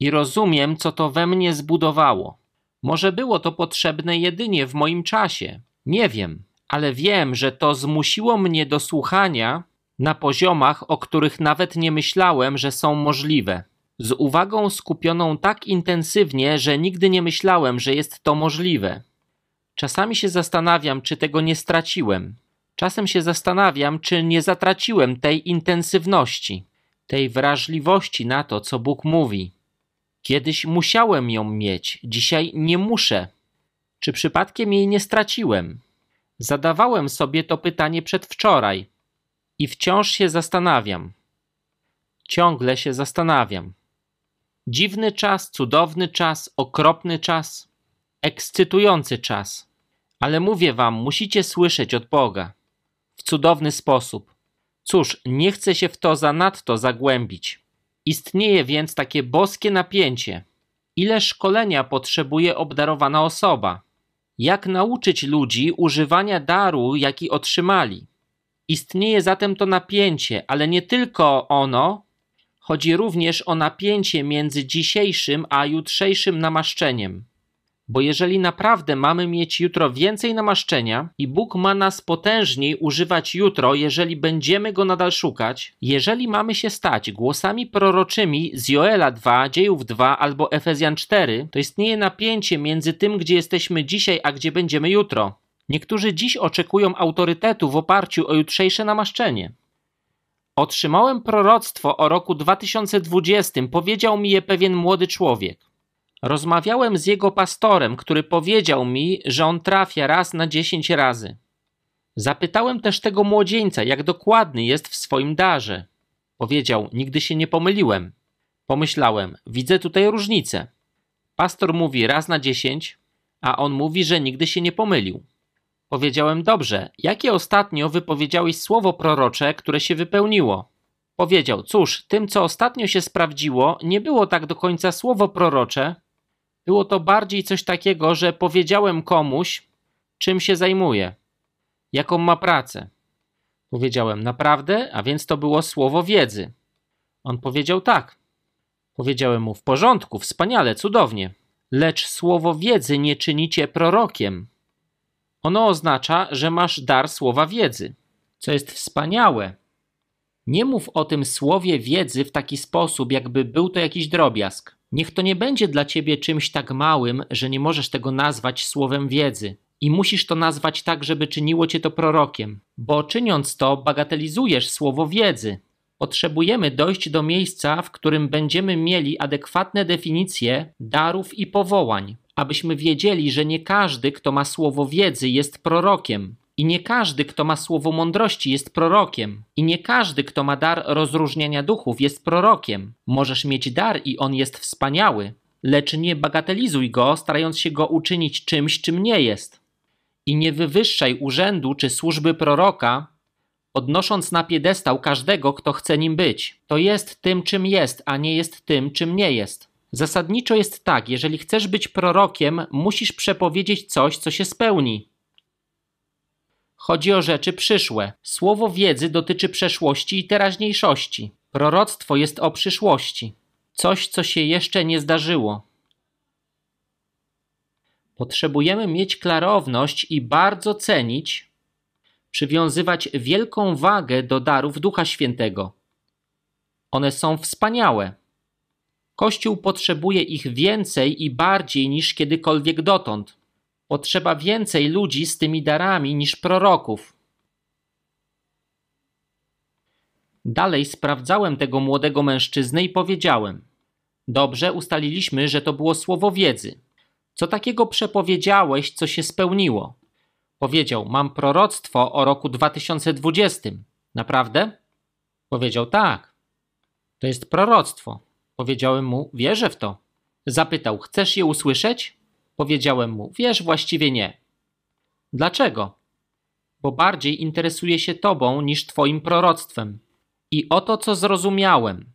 i rozumiem, co to we mnie zbudowało. Może było to potrzebne jedynie w moim czasie. Nie wiem, ale wiem, że to zmusiło mnie do słuchania na poziomach, o których nawet nie myślałem, że są możliwe z uwagą skupioną tak intensywnie, że nigdy nie myślałem, że jest to możliwe. Czasami się zastanawiam, czy tego nie straciłem. Czasem się zastanawiam, czy nie zatraciłem tej intensywności. tej wrażliwości na to, co Bóg mówi. Kiedyś musiałem ją mieć, dzisiaj nie muszę. Czy przypadkiem jej nie straciłem? Zadawałem sobie to pytanie przedwczoraj i wciąż się zastanawiam. Ciągle się zastanawiam. Dziwny czas, cudowny czas, okropny czas, ekscytujący czas. Ale mówię wam, musicie słyszeć od Boga w cudowny sposób. Cóż, nie chcę się w to zanadto zagłębić. Istnieje więc takie boskie napięcie. Ile szkolenia potrzebuje obdarowana osoba? Jak nauczyć ludzi używania daru, jaki otrzymali? Istnieje zatem to napięcie, ale nie tylko ono, chodzi również o napięcie między dzisiejszym a jutrzejszym namaszczeniem. Bo jeżeli naprawdę mamy mieć jutro więcej namaszczenia i Bóg ma nas potężniej używać jutro, jeżeli będziemy go nadal szukać, jeżeli mamy się stać głosami proroczymi z Joela 2, Dziejów 2 albo Efezjan 4, to istnieje napięcie między tym, gdzie jesteśmy dzisiaj, a gdzie będziemy jutro. Niektórzy dziś oczekują autorytetu w oparciu o jutrzejsze namaszczenie. Otrzymałem proroctwo o roku 2020, powiedział mi je pewien młody człowiek. Rozmawiałem z jego pastorem, który powiedział mi, że on trafia raz na dziesięć razy. Zapytałem też tego młodzieńca, jak dokładny jest w swoim darze. Powiedział: Nigdy się nie pomyliłem. Pomyślałem: Widzę tutaj różnicę. Pastor mówi raz na dziesięć, a on mówi, że nigdy się nie pomylił. Powiedziałem: Dobrze, jakie ostatnio wypowiedziałeś słowo prorocze, które się wypełniło? Powiedział: Cóż, tym, co ostatnio się sprawdziło, nie było tak do końca słowo prorocze, było to bardziej coś takiego, że powiedziałem komuś, czym się zajmuje, jaką ma pracę. Powiedziałem naprawdę, a więc to było słowo wiedzy. On powiedział tak. Powiedziałem mu w porządku, wspaniale, cudownie. Lecz słowo wiedzy nie czynicie prorokiem. Ono oznacza, że masz dar słowa wiedzy, co jest wspaniałe. Nie mów o tym słowie wiedzy w taki sposób, jakby był to jakiś drobiazg. Niech to nie będzie dla ciebie czymś tak małym, że nie możesz tego nazwać słowem wiedzy. I musisz to nazwać tak, żeby czyniło cię to prorokiem, bo czyniąc to, bagatelizujesz słowo wiedzy. Potrzebujemy dojść do miejsca, w którym będziemy mieli adekwatne definicje darów i powołań, abyśmy wiedzieli, że nie każdy, kto ma słowo wiedzy, jest prorokiem, i nie każdy, kto ma słowo mądrości, jest prorokiem. I nie każdy, kto ma dar rozróżniania duchów, jest prorokiem. Możesz mieć dar i on jest wspaniały, lecz nie bagatelizuj go, starając się go uczynić czymś, czym nie jest. I nie wywyższaj urzędu czy służby proroka, podnosząc na piedestał każdego, kto chce nim być. To jest tym, czym jest, a nie jest tym, czym nie jest. Zasadniczo jest tak, jeżeli chcesz być prorokiem, musisz przepowiedzieć coś, co się spełni. Chodzi o rzeczy przyszłe. Słowo wiedzy dotyczy przeszłości i teraźniejszości. Proroctwo jest o przyszłości. Coś, co się jeszcze nie zdarzyło. Potrzebujemy mieć klarowność i bardzo cenić, przywiązywać wielką wagę do darów Ducha Świętego. One są wspaniałe. Kościół potrzebuje ich więcej i bardziej niż kiedykolwiek dotąd. Potrzeba więcej ludzi z tymi darami niż proroków. Dalej sprawdzałem tego młodego mężczyznę i powiedziałem: Dobrze, ustaliliśmy, że to było słowo wiedzy. Co takiego przepowiedziałeś, co się spełniło? Powiedział: Mam proroctwo o roku 2020. Naprawdę? Powiedział: Tak. To jest proroctwo. Powiedziałem mu: Wierzę w to. Zapytał: Chcesz je usłyszeć? Powiedziałem mu: Wiesz, właściwie nie. Dlaczego? Bo bardziej interesuje się tobą niż twoim proroctwem. I oto co zrozumiałem.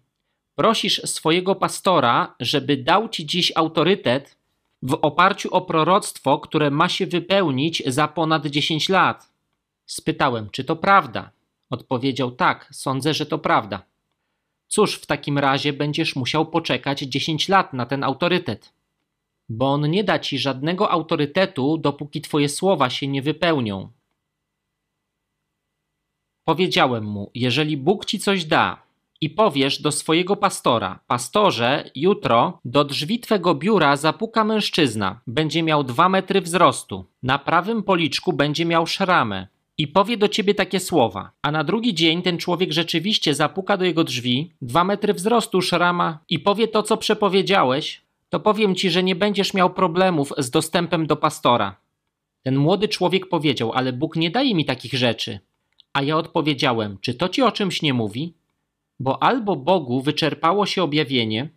Prosisz swojego pastora, żeby dał ci dziś autorytet w oparciu o proroctwo, które ma się wypełnić za ponad 10 lat. Spytałem, czy to prawda. Odpowiedział tak, sądzę, że to prawda. Cóż, w takim razie będziesz musiał poczekać 10 lat na ten autorytet bo on nie da ci żadnego autorytetu, dopóki twoje słowa się nie wypełnią. Powiedziałem mu: Jeżeli Bóg ci coś da i powiesz do swojego pastora: Pastorze, jutro do drzwi twego biura zapuka mężczyzna, będzie miał dwa metry wzrostu, na prawym policzku będzie miał szramę. i powie do ciebie takie słowa, a na drugi dzień ten człowiek rzeczywiście zapuka do jego drzwi, dwa metry wzrostu szrama i powie to, co przepowiedziałeś, to powiem ci, że nie będziesz miał problemów z dostępem do pastora. Ten młody człowiek powiedział, ale Bóg nie daje mi takich rzeczy. A ja odpowiedziałem, czy to ci o czymś nie mówi? Bo albo Bogu wyczerpało się objawienie,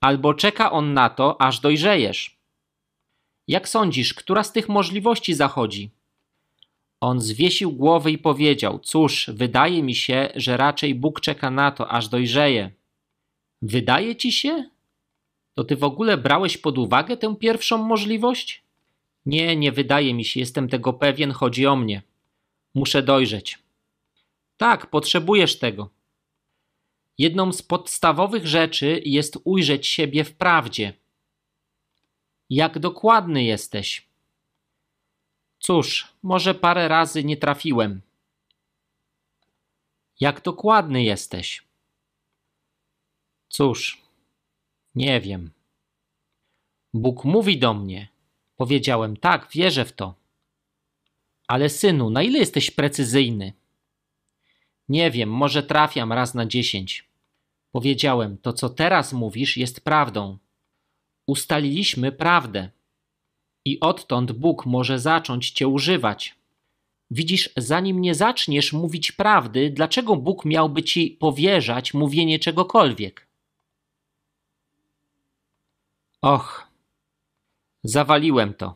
albo czeka on na to, aż dojrzejesz. Jak sądzisz, która z tych możliwości zachodzi? On zwiesił głowę i powiedział: Cóż, wydaje mi się, że raczej Bóg czeka na to, aż dojrzeje. Wydaje ci się? To ty w ogóle brałeś pod uwagę tę pierwszą możliwość? Nie, nie wydaje mi się, jestem tego pewien, chodzi o mnie. Muszę dojrzeć. Tak, potrzebujesz tego. Jedną z podstawowych rzeczy jest ujrzeć siebie w prawdzie. Jak dokładny jesteś? Cóż, może parę razy nie trafiłem. Jak dokładny jesteś? Cóż, nie wiem. Bóg mówi do mnie. Powiedziałem, tak, wierzę w to. Ale synu, na ile jesteś precyzyjny? Nie wiem, może trafiam raz na dziesięć. Powiedziałem, to co teraz mówisz jest prawdą. Ustaliliśmy prawdę. I odtąd Bóg może zacząć cię używać. Widzisz, zanim nie zaczniesz mówić prawdy, dlaczego Bóg miałby ci powierzać mówienie czegokolwiek? Och, zawaliłem to.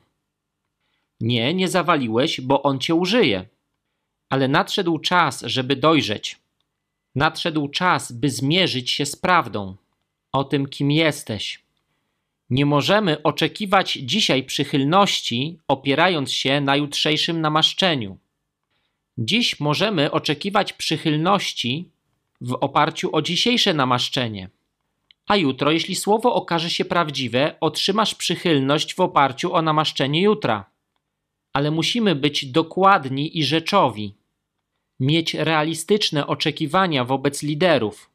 Nie, nie zawaliłeś, bo on cię użyje. Ale nadszedł czas, żeby dojrzeć. Nadszedł czas, by zmierzyć się z prawdą o tym, kim jesteś. Nie możemy oczekiwać dzisiaj przychylności, opierając się na jutrzejszym namaszczeniu. Dziś możemy oczekiwać przychylności w oparciu o dzisiejsze namaszczenie. A jutro, jeśli słowo okaże się prawdziwe, otrzymasz przychylność w oparciu o namaszczenie jutra. Ale musimy być dokładni i rzeczowi mieć realistyczne oczekiwania wobec liderów,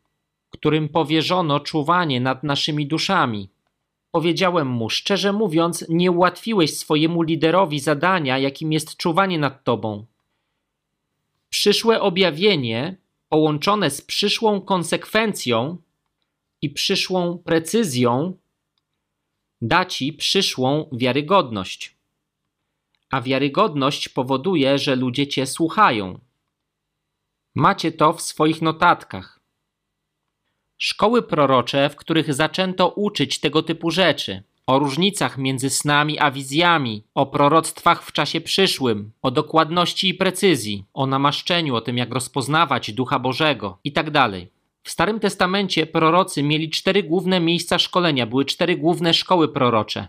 którym powierzono czuwanie nad naszymi duszami. Powiedziałem mu, szczerze mówiąc, nie ułatwiłeś swojemu liderowi zadania, jakim jest czuwanie nad tobą. Przyszłe objawienie, połączone z przyszłą konsekwencją i przyszłą precyzją, da ci przyszłą wiarygodność. A wiarygodność powoduje, że ludzie cię słuchają. Macie to w swoich notatkach. Szkoły prorocze, w których zaczęto uczyć tego typu rzeczy, o różnicach między snami a wizjami, o proroctwach w czasie przyszłym, o dokładności i precyzji, o namaszczeniu, o tym jak rozpoznawać Ducha Bożego itd. W Starym Testamencie prorocy mieli cztery główne miejsca szkolenia, były cztery główne szkoły prorocze: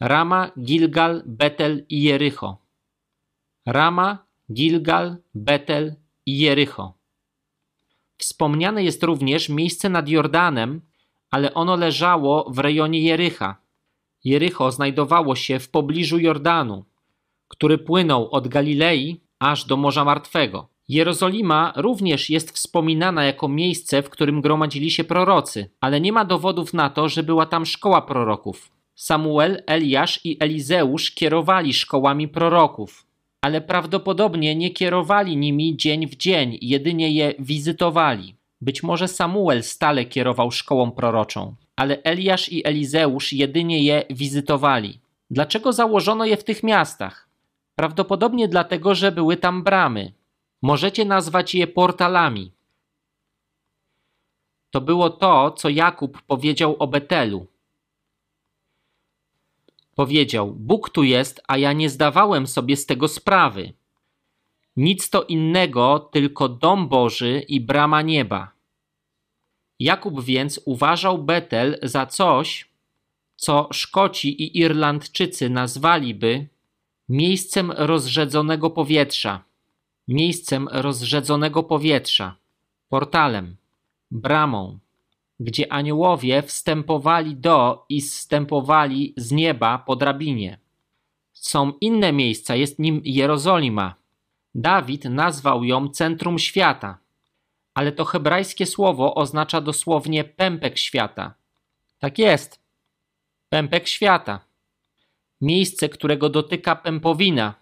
Rama, Gilgal, Betel i Jericho. Rama, Gilgal, Betel i Jericho. Wspomniane jest również miejsce nad Jordanem, ale ono leżało w rejonie Jericha. Jericho znajdowało się w pobliżu Jordanu, który płynął od Galilei aż do Morza Martwego. Jerozolima również jest wspominana jako miejsce, w którym gromadzili się prorocy, ale nie ma dowodów na to, że była tam szkoła proroków. Samuel, Eliasz i Elizeusz kierowali szkołami proroków ale prawdopodobnie nie kierowali nimi dzień w dzień, jedynie je wizytowali. Być może Samuel stale kierował szkołą proroczą, ale Eliasz i Elizeusz jedynie je wizytowali. Dlaczego założono je w tych miastach? Prawdopodobnie dlatego, że były tam bramy. Możecie nazwać je portalami. To było to, co Jakub powiedział o Betelu. Powiedział: Bóg tu jest, a ja nie zdawałem sobie z tego sprawy. Nic to innego, tylko dom Boży i brama nieba. Jakub więc uważał Betel za coś, co Szkoci i Irlandczycy nazwaliby miejscem rozrzedzonego powietrza, miejscem rozrzedzonego powietrza, portalem, bramą gdzie aniołowie wstępowali do i zstępowali z nieba po drabinie. Są inne miejsca, jest nim Jerozolima. Dawid nazwał ją centrum świata, ale to hebrajskie słowo oznacza dosłownie pępek świata. Tak jest. Pępek świata. Miejsce, którego dotyka pępowina.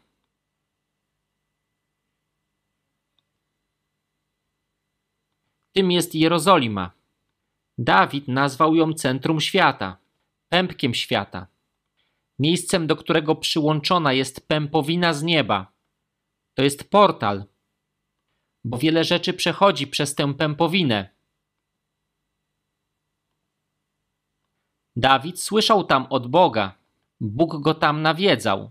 Tym jest Jerozolima. Dawid nazwał ją centrum świata, pępkiem świata, miejscem, do którego przyłączona jest pępowina z nieba. To jest portal, bo wiele rzeczy przechodzi przez tę pępowinę. Dawid słyszał tam od Boga. Bóg go tam nawiedzał.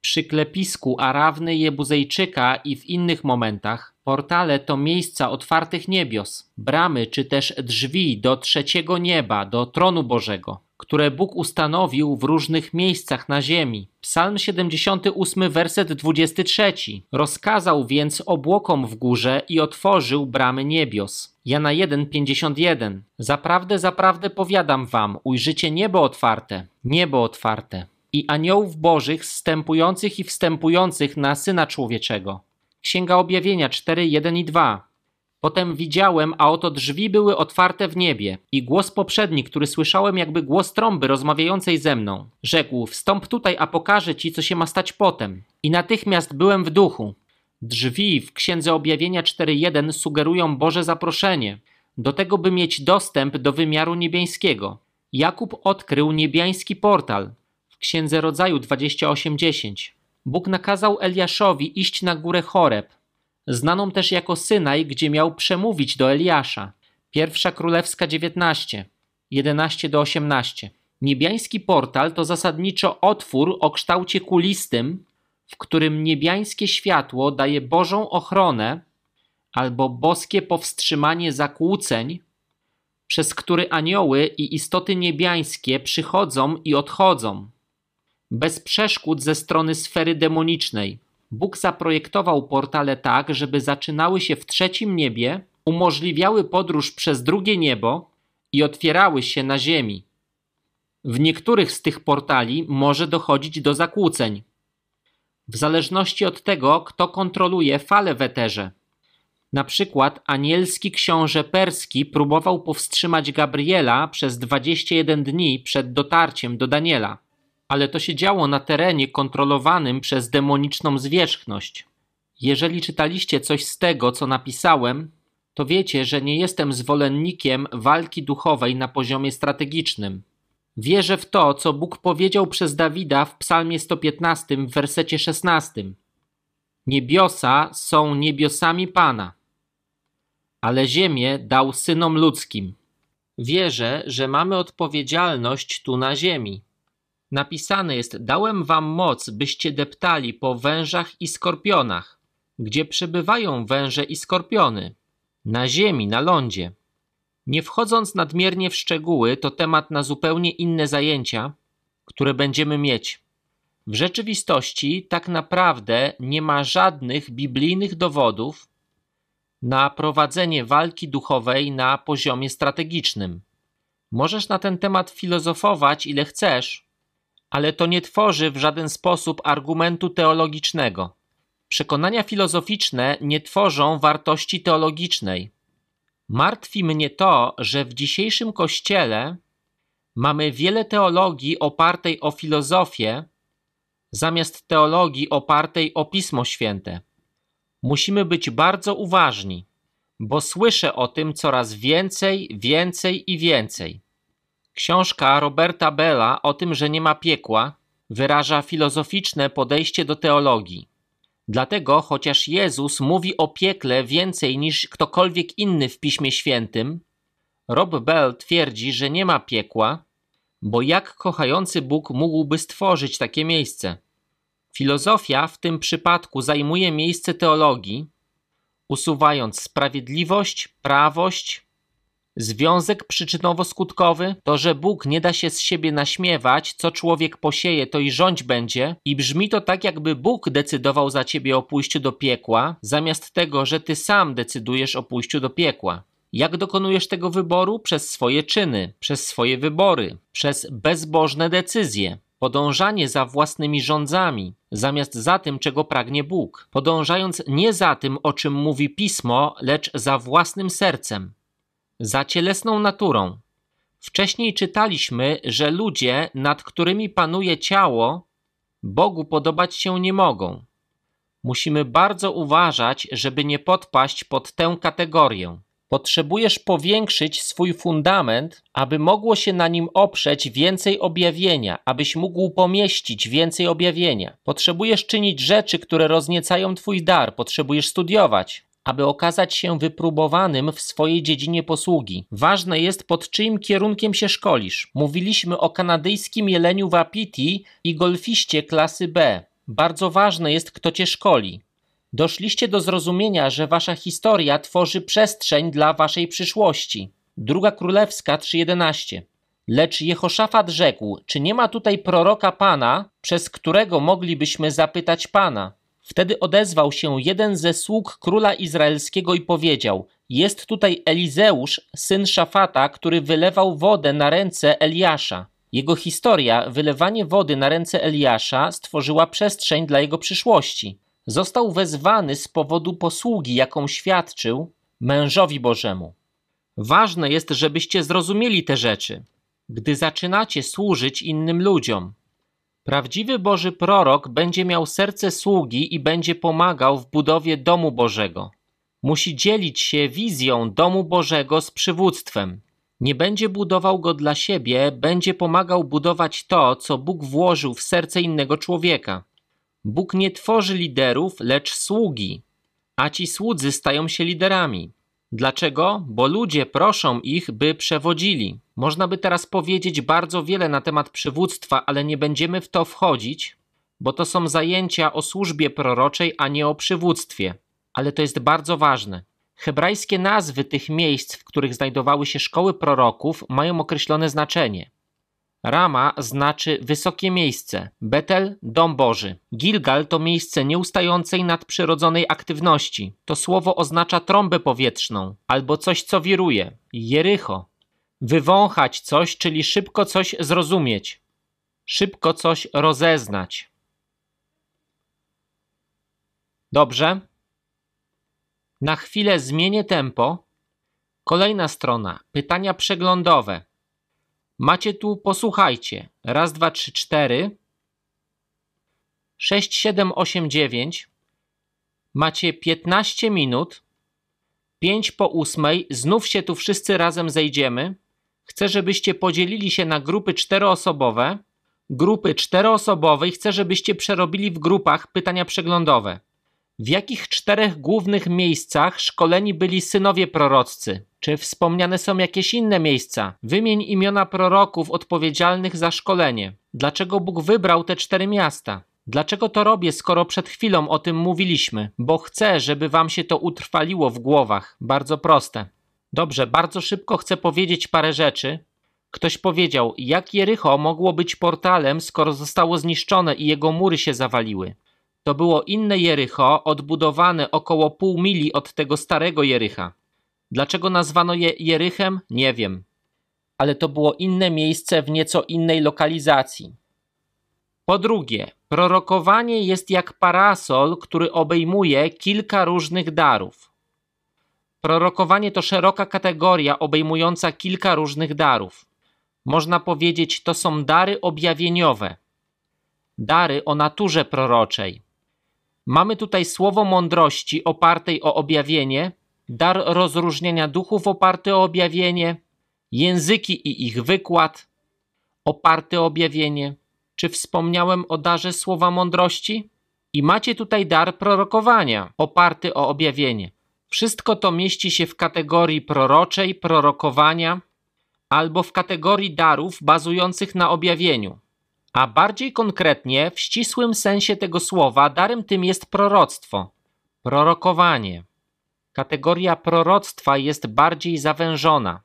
Przy klepisku Arawny Jebuzejczyka i w innych momentach portale to miejsca otwartych niebios, bramy czy też drzwi do trzeciego nieba, do tronu Bożego, które Bóg ustanowił w różnych miejscach na ziemi. Psalm 78, werset 23. Rozkazał więc obłokom w górze i otworzył bramy niebios. Jana 1:51. Zaprawdę, zaprawdę powiadam wam, ujrzycie niebo otwarte, niebo otwarte i aniołów bożych wstępujących i wstępujących na Syna Człowieczego. Księga Objawienia 4, 1 i 2. Potem widziałem, a oto drzwi były otwarte w niebie i głos poprzedni, który słyszałem jakby głos trąby rozmawiającej ze mną. Rzekł, wstąp tutaj, a pokażę ci, co się ma stać potem. I natychmiast byłem w duchu. Drzwi w Księdze Objawienia 4.1 sugerują Boże zaproszenie, do tego by mieć dostęp do wymiaru niebiańskiego. Jakub odkrył niebiański portal w Księdze Rodzaju 28.10. Bóg nakazał Eliaszowi iść na górę Choreb, znaną też jako Synaj, gdzie miał przemówić do Eliasza. Pierwsza Królewska 19, 11 do 18. Niebiański portal to zasadniczo otwór o kształcie kulistym, w którym niebiańskie światło daje Bożą ochronę albo boskie powstrzymanie zakłóceń, przez który anioły i istoty niebiańskie przychodzą i odchodzą, bez przeszkód ze strony sfery demonicznej. Bóg zaprojektował portale tak, żeby zaczynały się w trzecim niebie, umożliwiały podróż przez drugie niebo i otwierały się na ziemi. W niektórych z tych portali może dochodzić do zakłóceń w zależności od tego, kto kontroluje fale w eterze. Na przykład anielski książę perski próbował powstrzymać Gabriela przez 21 dni przed dotarciem do Daniela, ale to się działo na terenie kontrolowanym przez demoniczną zwierzchność. Jeżeli czytaliście coś z tego, co napisałem, to wiecie, że nie jestem zwolennikiem walki duchowej na poziomie strategicznym. Wierzę w to, co Bóg powiedział przez Dawida w Psalmie 115 w wersecie 16. Niebiosa są niebiosami Pana, ale ziemię dał synom ludzkim. Wierzę, że mamy odpowiedzialność tu na ziemi. Napisane jest: Dałem wam moc, byście deptali po wężach i skorpionach. Gdzie przebywają węże i skorpiony? Na ziemi, na lądzie. Nie wchodząc nadmiernie w szczegóły, to temat na zupełnie inne zajęcia, które będziemy mieć. W rzeczywistości tak naprawdę nie ma żadnych biblijnych dowodów na prowadzenie walki duchowej na poziomie strategicznym. Możesz na ten temat filozofować ile chcesz, ale to nie tworzy w żaden sposób argumentu teologicznego. Przekonania filozoficzne nie tworzą wartości teologicznej. Martwi mnie to, że w dzisiejszym kościele mamy wiele teologii opartej o filozofię, zamiast teologii opartej o Pismo Święte. Musimy być bardzo uważni, bo słyszę o tym coraz więcej, więcej i więcej. Książka Roberta Bella o tym, że nie ma piekła, wyraża filozoficzne podejście do teologii. Dlatego, chociaż Jezus mówi o piekle więcej niż ktokolwiek inny w Piśmie Świętym, Rob Bell twierdzi, że nie ma piekła, bo jak kochający Bóg mógłby stworzyć takie miejsce? Filozofia w tym przypadku zajmuje miejsce teologii, usuwając sprawiedliwość, prawość, Związek przyczynowo-skutkowy to, że Bóg nie da się z siebie naśmiewać, co człowiek posieje, to i rządź będzie, i brzmi to tak, jakby Bóg decydował za ciebie o pójściu do piekła, zamiast tego, że ty sam decydujesz o pójściu do piekła. Jak dokonujesz tego wyboru? Przez swoje czyny, przez swoje wybory, przez bezbożne decyzje. Podążanie za własnymi rządzami, zamiast za tym, czego pragnie Bóg. Podążając nie za tym, o czym mówi pismo, lecz za własnym sercem za cielesną naturą. Wcześniej czytaliśmy, że ludzie, nad którymi panuje ciało, Bogu podobać się nie mogą. Musimy bardzo uważać, żeby nie podpaść pod tę kategorię. Potrzebujesz powiększyć swój fundament, aby mogło się na nim oprzeć więcej objawienia, abyś mógł pomieścić więcej objawienia. Potrzebujesz czynić rzeczy, które rozniecają Twój dar, potrzebujesz studiować, aby okazać się wypróbowanym w swojej dziedzinie posługi. Ważne jest, pod czyim kierunkiem się szkolisz. Mówiliśmy o kanadyjskim jeleniu wapiti i golfiście klasy B. Bardzo ważne jest, kto cię szkoli. Doszliście do zrozumienia, że wasza historia tworzy przestrzeń dla waszej przyszłości. Druga Królewska 3.11 Lecz Jehoszafat rzekł, czy nie ma tutaj proroka Pana, przez którego moglibyśmy zapytać Pana? Wtedy odezwał się jeden ze sług króla izraelskiego i powiedział: Jest tutaj Elizeusz, syn Szafata, który wylewał wodę na ręce Eliasza. Jego historia, wylewanie wody na ręce Eliasza, stworzyła przestrzeń dla jego przyszłości. Został wezwany z powodu posługi, jaką świadczył mężowi Bożemu. Ważne jest, żebyście zrozumieli te rzeczy, gdy zaczynacie służyć innym ludziom. Prawdziwy Boży prorok będzie miał serce sługi i będzie pomagał w budowie domu Bożego. Musi dzielić się wizją domu Bożego z przywództwem. Nie będzie budował go dla siebie, będzie pomagał budować to, co Bóg włożył w serce innego człowieka. Bóg nie tworzy liderów, lecz sługi, a ci słudzy stają się liderami. Dlaczego? Bo ludzie proszą ich, by przewodzili. Można by teraz powiedzieć bardzo wiele na temat przywództwa, ale nie będziemy w to wchodzić, bo to są zajęcia o służbie proroczej, a nie o przywództwie. Ale to jest bardzo ważne. Hebrajskie nazwy tych miejsc, w których znajdowały się szkoły proroków, mają określone znaczenie. Rama znaczy wysokie miejsce, Betel dom Boży. Gilgal to miejsce nieustającej nadprzyrodzonej aktywności. To słowo oznacza trąbę powietrzną albo coś, co wiruje. Jericho. Wywąchać coś, czyli szybko coś zrozumieć. Szybko coś rozeznać. Dobrze? Na chwilę zmienię tempo. Kolejna strona. Pytania przeglądowe. Macie tu, posłuchajcie. Raz, dwa, trzy, cztery. Sześć, siedem, osiem, dziewięć. Macie piętnaście minut. Pięć po ósmej. Znów się tu wszyscy razem zejdziemy. Chcę, żebyście podzielili się na grupy czteroosobowe. Grupy czteroosobowe i chcę, żebyście przerobili w grupach pytania przeglądowe. W jakich czterech głównych miejscach szkoleni byli synowie proroccy? Czy wspomniane są jakieś inne miejsca? Wymień imiona proroków odpowiedzialnych za szkolenie. Dlaczego Bóg wybrał te cztery miasta? Dlaczego to robię, skoro przed chwilą o tym mówiliśmy? Bo chcę, żeby wam się to utrwaliło w głowach. Bardzo proste. Dobrze, bardzo szybko chcę powiedzieć parę rzeczy. Ktoś powiedział, jak Jericho mogło być portalem, skoro zostało zniszczone i jego mury się zawaliły. To było inne Jericho, odbudowane około pół mili od tego starego Jericha. Dlaczego nazwano je Jerychem? Nie wiem. Ale to było inne miejsce w nieco innej lokalizacji. Po drugie, prorokowanie jest jak parasol, który obejmuje kilka różnych darów. Prorokowanie to szeroka kategoria obejmująca kilka różnych darów. Można powiedzieć, to są dary objawieniowe, dary o naturze proroczej. Mamy tutaj słowo mądrości opartej o objawienie, dar rozróżnienia duchów oparty o objawienie, języki i ich wykład oparty o objawienie. Czy wspomniałem o darze słowa mądrości? I macie tutaj dar prorokowania oparty o objawienie. Wszystko to mieści się w kategorii proroczej, prorokowania albo w kategorii darów bazujących na objawieniu. A bardziej konkretnie, w ścisłym sensie tego słowa, darem tym jest proroctwo, prorokowanie. Kategoria proroctwa jest bardziej zawężona.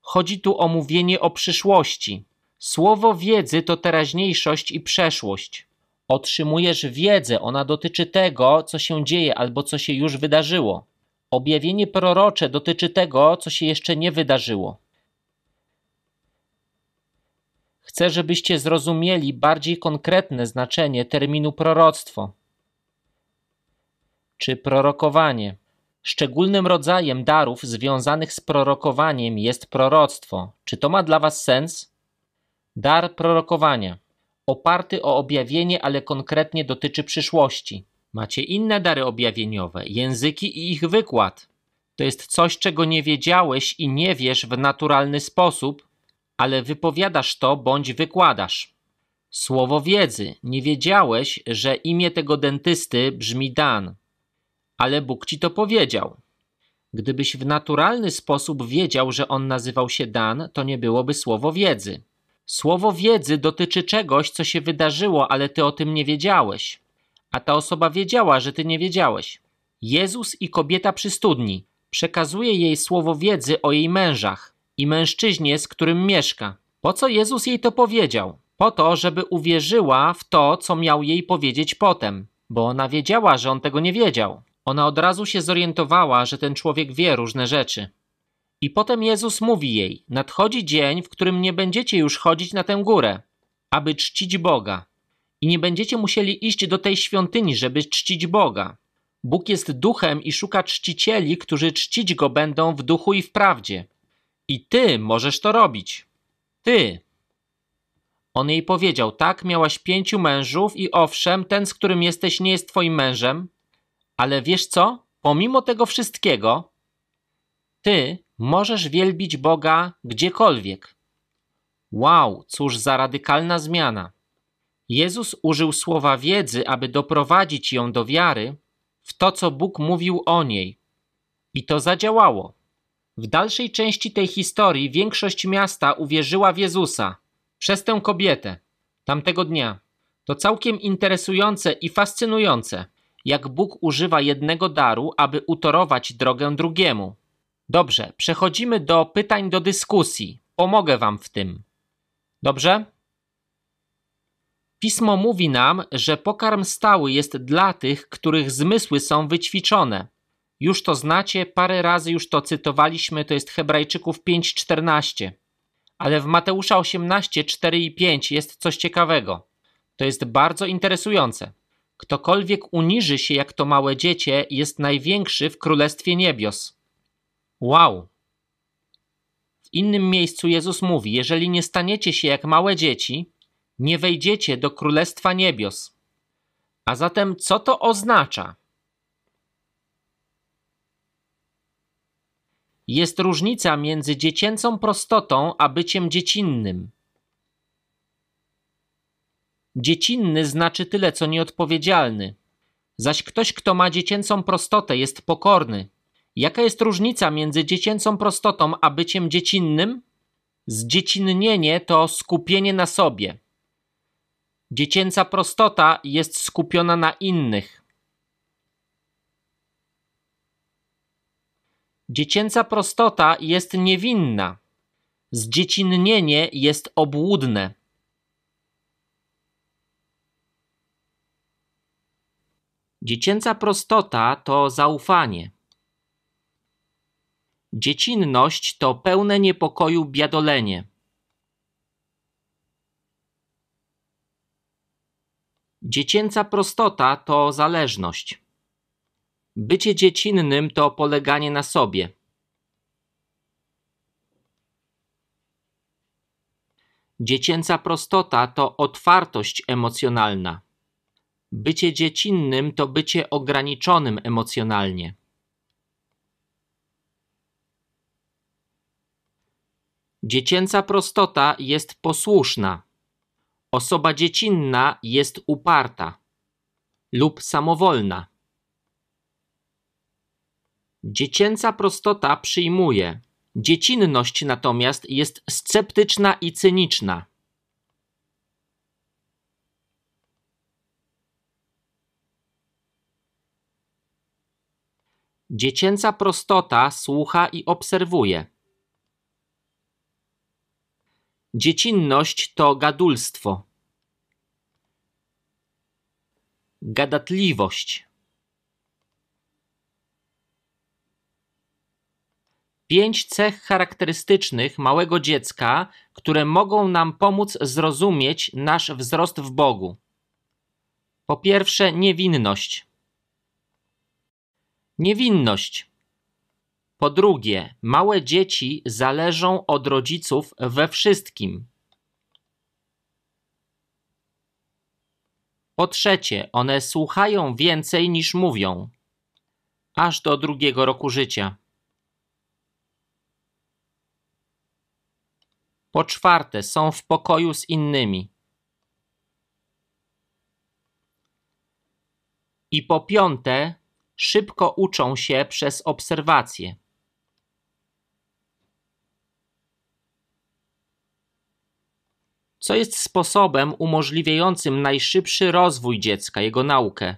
Chodzi tu o mówienie o przyszłości. Słowo wiedzy to teraźniejszość i przeszłość. Otrzymujesz wiedzę, ona dotyczy tego, co się dzieje albo co się już wydarzyło. Objawienie prorocze dotyczy tego, co się jeszcze nie wydarzyło. Chcę, żebyście zrozumieli bardziej konkretne znaczenie terminu proroctwo czy prorokowanie. Szczególnym rodzajem darów związanych z prorokowaniem jest proroctwo. Czy to ma dla Was sens? Dar prorokowania. Oparty o objawienie, ale konkretnie dotyczy przyszłości. Macie inne dary objawieniowe, języki i ich wykład. To jest coś, czego nie wiedziałeś i nie wiesz w naturalny sposób, ale wypowiadasz to bądź wykładasz. Słowo wiedzy. Nie wiedziałeś, że imię tego dentysty brzmi Dan, ale Bóg ci to powiedział. Gdybyś w naturalny sposób wiedział, że on nazywał się Dan, to nie byłoby słowo wiedzy. Słowo wiedzy dotyczy czegoś, co się wydarzyło, ale ty o tym nie wiedziałeś. A ta osoba wiedziała, że ty nie wiedziałeś. Jezus i kobieta przy studni. Przekazuje jej słowo wiedzy o jej mężach i mężczyźnie, z którym mieszka. Po co Jezus jej to powiedział? Po to, żeby uwierzyła w to, co miał jej powiedzieć potem, bo ona wiedziała, że on tego nie wiedział. Ona od razu się zorientowała, że ten człowiek wie różne rzeczy. I potem Jezus mówi jej: Nadchodzi dzień, w którym nie będziecie już chodzić na tę górę, aby czcić Boga. I nie będziecie musieli iść do tej świątyni, żeby czcić Boga. Bóg jest duchem i szuka czcicieli, którzy czcić go będą w duchu i w prawdzie. I ty możesz to robić. Ty. On jej powiedział: Tak, miałaś pięciu mężów, i owszem, ten, z którym jesteś, nie jest twoim mężem, ale wiesz co? Pomimo tego wszystkiego, ty możesz wielbić Boga gdziekolwiek. Wow, cóż za radykalna zmiana. Jezus użył słowa wiedzy, aby doprowadzić ją do wiary w to, co Bóg mówił o niej. I to zadziałało. W dalszej części tej historii większość miasta uwierzyła w Jezusa przez tę kobietę tamtego dnia. To całkiem interesujące i fascynujące, jak Bóg używa jednego daru, aby utorować drogę drugiemu. Dobrze, przechodzimy do pytań do dyskusji. Pomogę Wam w tym. Dobrze? Pismo mówi nam, że pokarm stały jest dla tych, których zmysły są wyćwiczone. Już to znacie, parę razy już to cytowaliśmy, to jest Hebrajczyków 5:14. Ale w Mateusza 18, 4 i 5 jest coś ciekawego. To jest bardzo interesujące. Ktokolwiek uniży się jak to małe dziecię, jest największy w Królestwie Niebios. Wow! W innym miejscu Jezus mówi: Jeżeli nie staniecie się jak małe dzieci, nie wejdziecie do Królestwa Niebios. A zatem, co to oznacza? Jest różnica między dziecięcą prostotą a byciem dziecinnym. Dziecinny znaczy tyle, co nieodpowiedzialny, zaś ktoś, kto ma dziecięcą prostotę, jest pokorny. Jaka jest różnica między dziecięcą prostotą a byciem dziecinnym? Zdziecinnienie to skupienie na sobie. Dziecięca prostota jest skupiona na innych. Dziecięca prostota jest niewinna. Zdziecinnienie jest obłudne. Dziecięca prostota to zaufanie. Dziecinność to pełne niepokoju biadolenie. Dziecięca prostota to zależność. Bycie dziecinnym to poleganie na sobie. Dziecięca prostota to otwartość emocjonalna. Bycie dziecinnym to bycie ograniczonym emocjonalnie. Dziecięca prostota jest posłuszna. Osoba dziecinna jest uparta lub samowolna. Dziecięca prostota przyjmuje, dziecinność natomiast jest sceptyczna i cyniczna. Dziecięca prostota słucha i obserwuje. Dziecinność to gadulstwo. Gadatliwość. Pięć cech charakterystycznych małego dziecka, które mogą nam pomóc zrozumieć nasz wzrost w Bogu. Po pierwsze, niewinność. Niewinność. Po drugie, małe dzieci zależą od rodziców we wszystkim. Po trzecie, one słuchają więcej niż mówią, aż do drugiego roku życia. Po czwarte, są w pokoju z innymi. I po piąte, szybko uczą się przez obserwację. Co jest sposobem umożliwiającym najszybszy rozwój dziecka, jego naukę?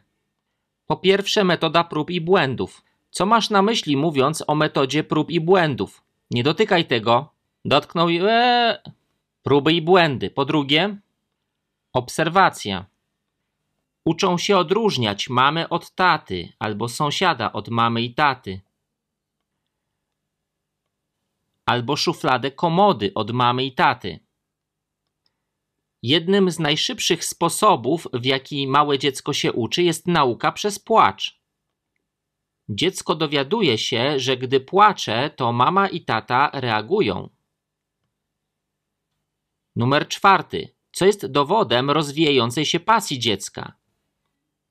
Po pierwsze, metoda prób i błędów. Co masz na myśli, mówiąc o metodzie prób i błędów? Nie dotykaj tego. Dotknął. Eee. Próby i błędy. Po drugie, obserwacja. Uczą się odróżniać mamy od taty albo sąsiada od mamy i taty. Albo szufladę komody od mamy i taty. Jednym z najszybszych sposobów, w jaki małe dziecko się uczy, jest nauka przez płacz. Dziecko dowiaduje się, że gdy płacze, to mama i tata reagują. Numer czwarty. Co jest dowodem rozwijającej się pasji dziecka?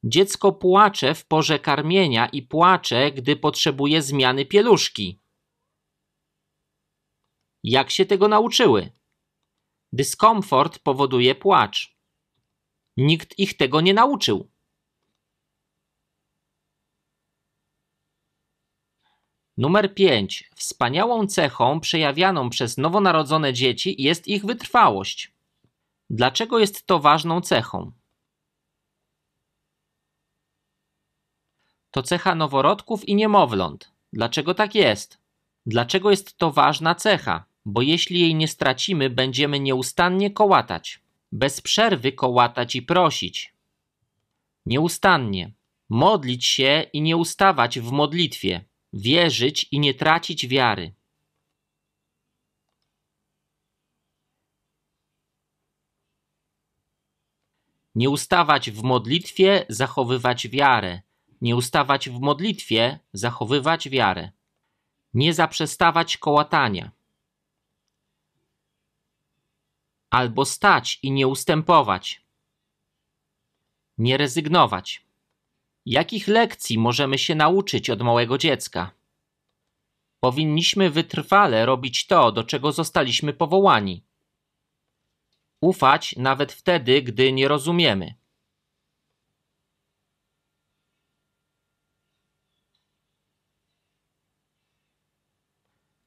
Dziecko płacze w porze karmienia i płacze, gdy potrzebuje zmiany pieluszki. Jak się tego nauczyły? Dyskomfort powoduje płacz. Nikt ich tego nie nauczył. Numer 5. Wspaniałą cechą przejawianą przez nowonarodzone dzieci jest ich wytrwałość. Dlaczego jest to ważną cechą? To cecha noworodków i niemowląt. Dlaczego tak jest? Dlaczego jest to ważna cecha? Bo jeśli jej nie stracimy, będziemy nieustannie kołatać. Bez przerwy kołatać i prosić. Nieustannie. Modlić się i nie ustawać w modlitwie. Wierzyć i nie tracić wiary. Nie ustawać w modlitwie, zachowywać wiarę nie ustawać w modlitwie, zachowywać wiarę, nie zaprzestawać kołatania, albo stać i nie ustępować, nie rezygnować. Jakich lekcji możemy się nauczyć od małego dziecka? Powinniśmy wytrwale robić to, do czego zostaliśmy powołani. Ufać nawet wtedy, gdy nie rozumiemy.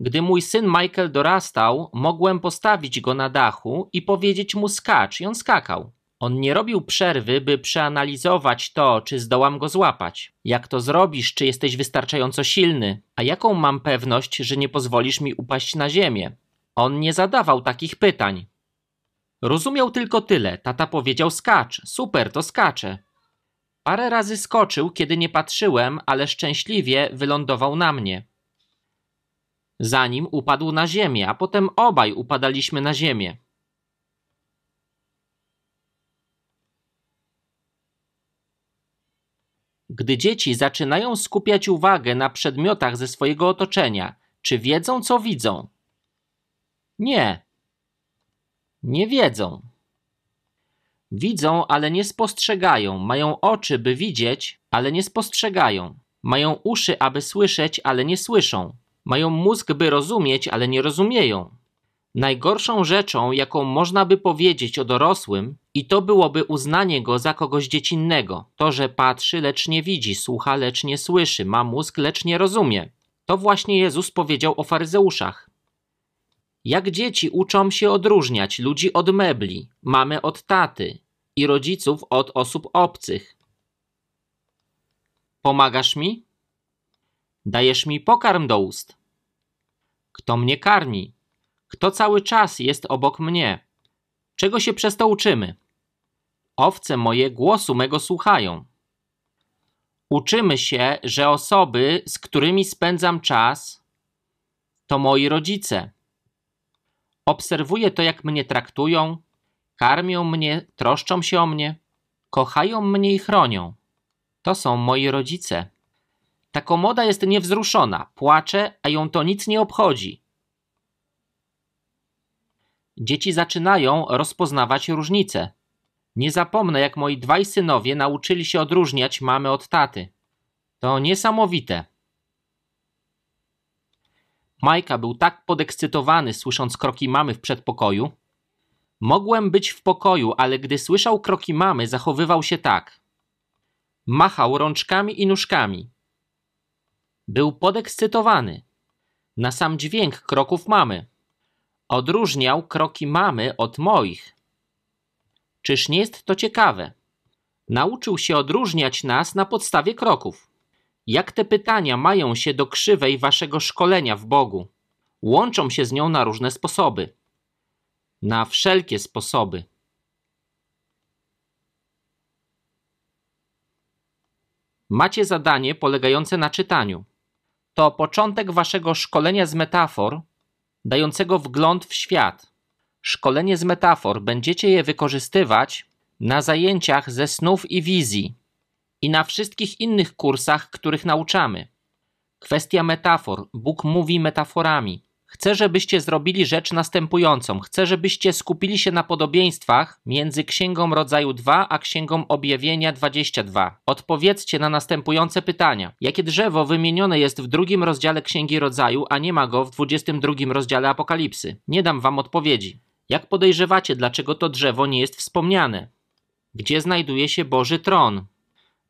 Gdy mój syn Michael dorastał, mogłem postawić go na dachu i powiedzieć mu skacz i on skakał. On nie robił przerwy, by przeanalizować to, czy zdołam go złapać. Jak to zrobisz, czy jesteś wystarczająco silny? A jaką mam pewność, że nie pozwolisz mi upaść na ziemię? On nie zadawał takich pytań. Rozumiał tylko tyle. Tata powiedział skacz. Super, to skacze. Parę razy skoczył, kiedy nie patrzyłem, ale szczęśliwie wylądował na mnie zanim upadł na ziemię, a potem obaj upadaliśmy na ziemię. Gdy dzieci zaczynają skupiać uwagę na przedmiotach ze swojego otoczenia, czy wiedzą, co widzą? Nie. Nie wiedzą. Widzą, ale nie spostrzegają. Mają oczy, by widzieć, ale nie spostrzegają. Mają uszy, aby słyszeć, ale nie słyszą. Mają mózg, by rozumieć, ale nie rozumieją. Najgorszą rzeczą, jaką można by powiedzieć o dorosłym, i to byłoby uznanie go za kogoś dziecinnego, to, że patrzy, lecz nie widzi, słucha, lecz nie słyszy, ma mózg, lecz nie rozumie. To właśnie Jezus powiedział o faryzeuszach. Jak dzieci uczą się odróżniać ludzi od mebli, mamy od taty i rodziców od osób obcych. Pomagasz mi? Dajesz mi pokarm do ust. Kto mnie karmi? Kto cały czas jest obok mnie? Czego się przez to uczymy? Owce moje głosu mego słuchają. Uczymy się, że osoby, z którymi spędzam czas, to moi rodzice. Obserwuję to, jak mnie traktują, karmią mnie, troszczą się o mnie, kochają mnie i chronią. To są moi rodzice. Ta komoda jest niewzruszona, płacze, a ją to nic nie obchodzi. Dzieci zaczynają rozpoznawać różnice. Nie zapomnę, jak moi dwaj synowie nauczyli się odróżniać mamy od taty. To niesamowite. Majka był tak podekscytowany, słysząc kroki mamy w przedpokoju. Mogłem być w pokoju, ale gdy słyszał kroki mamy, zachowywał się tak. Machał rączkami i nóżkami. Był podekscytowany. Na sam dźwięk kroków mamy. Odróżniał kroki mamy od moich. Czyż nie jest to ciekawe? Nauczył się odróżniać nas na podstawie kroków. Jak te pytania mają się do krzywej waszego szkolenia w Bogu? Łączą się z nią na różne sposoby. Na wszelkie sposoby. Macie zadanie polegające na czytaniu. To początek waszego szkolenia z metafor, dającego wgląd w świat. Szkolenie z metafor będziecie je wykorzystywać na zajęciach ze snów i wizji i na wszystkich innych kursach, których nauczamy. Kwestia metafor. Bóg mówi metaforami. Chcę, żebyście zrobili rzecz następującą. Chcę, żebyście skupili się na podobieństwach między Księgą Rodzaju 2 a Księgą Objawienia 22. Odpowiedzcie na następujące pytania. Jakie drzewo wymienione jest w drugim rozdziale Księgi Rodzaju, a nie ma go w 22 rozdziale Apokalipsy? Nie dam wam odpowiedzi. Jak podejrzewacie, dlaczego to drzewo nie jest wspomniane? Gdzie znajduje się Boży Tron?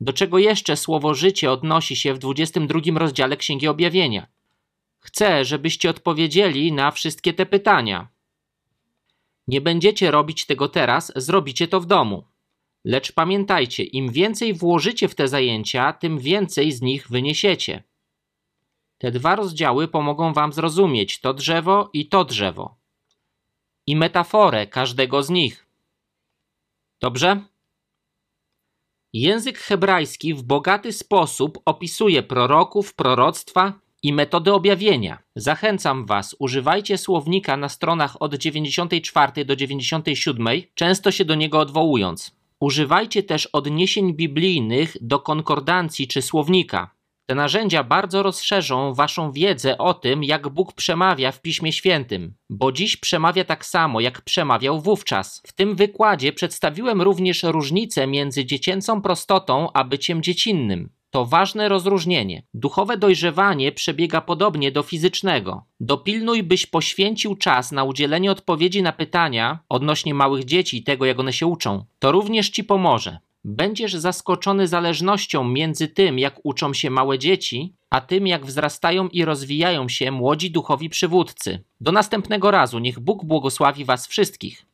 Do czego jeszcze słowo życie odnosi się w 22 rozdziale Księgi Objawienia? Chcę, żebyście odpowiedzieli na wszystkie te pytania. Nie będziecie robić tego teraz, zrobicie to w domu. Lecz pamiętajcie, im więcej włożycie w te zajęcia, tym więcej z nich wyniesiecie. Te dwa rozdziały pomogą Wam zrozumieć to drzewo i to drzewo. I metaforę każdego z nich. Dobrze? Język hebrajski w bogaty sposób opisuje proroków, proroctwa i metody objawienia. Zachęcam Was, używajcie słownika na stronach od 94 do 97, często się do niego odwołując. Używajcie też odniesień biblijnych do konkordancji czy słownika. Te narzędzia bardzo rozszerzą Waszą wiedzę o tym, jak Bóg przemawia w Piśmie Świętym, bo dziś przemawia tak samo, jak przemawiał wówczas. W tym wykładzie przedstawiłem również różnicę między dziecięcą prostotą a byciem dziecinnym. To ważne rozróżnienie. Duchowe dojrzewanie przebiega podobnie do fizycznego. Dopilnuj, byś poświęcił czas na udzielenie odpowiedzi na pytania odnośnie małych dzieci i tego, jak one się uczą. To również ci pomoże. Będziesz zaskoczony zależnością między tym, jak uczą się małe dzieci, a tym, jak wzrastają i rozwijają się młodzi duchowi przywódcy. Do następnego razu, niech Bóg błogosławi Was wszystkich.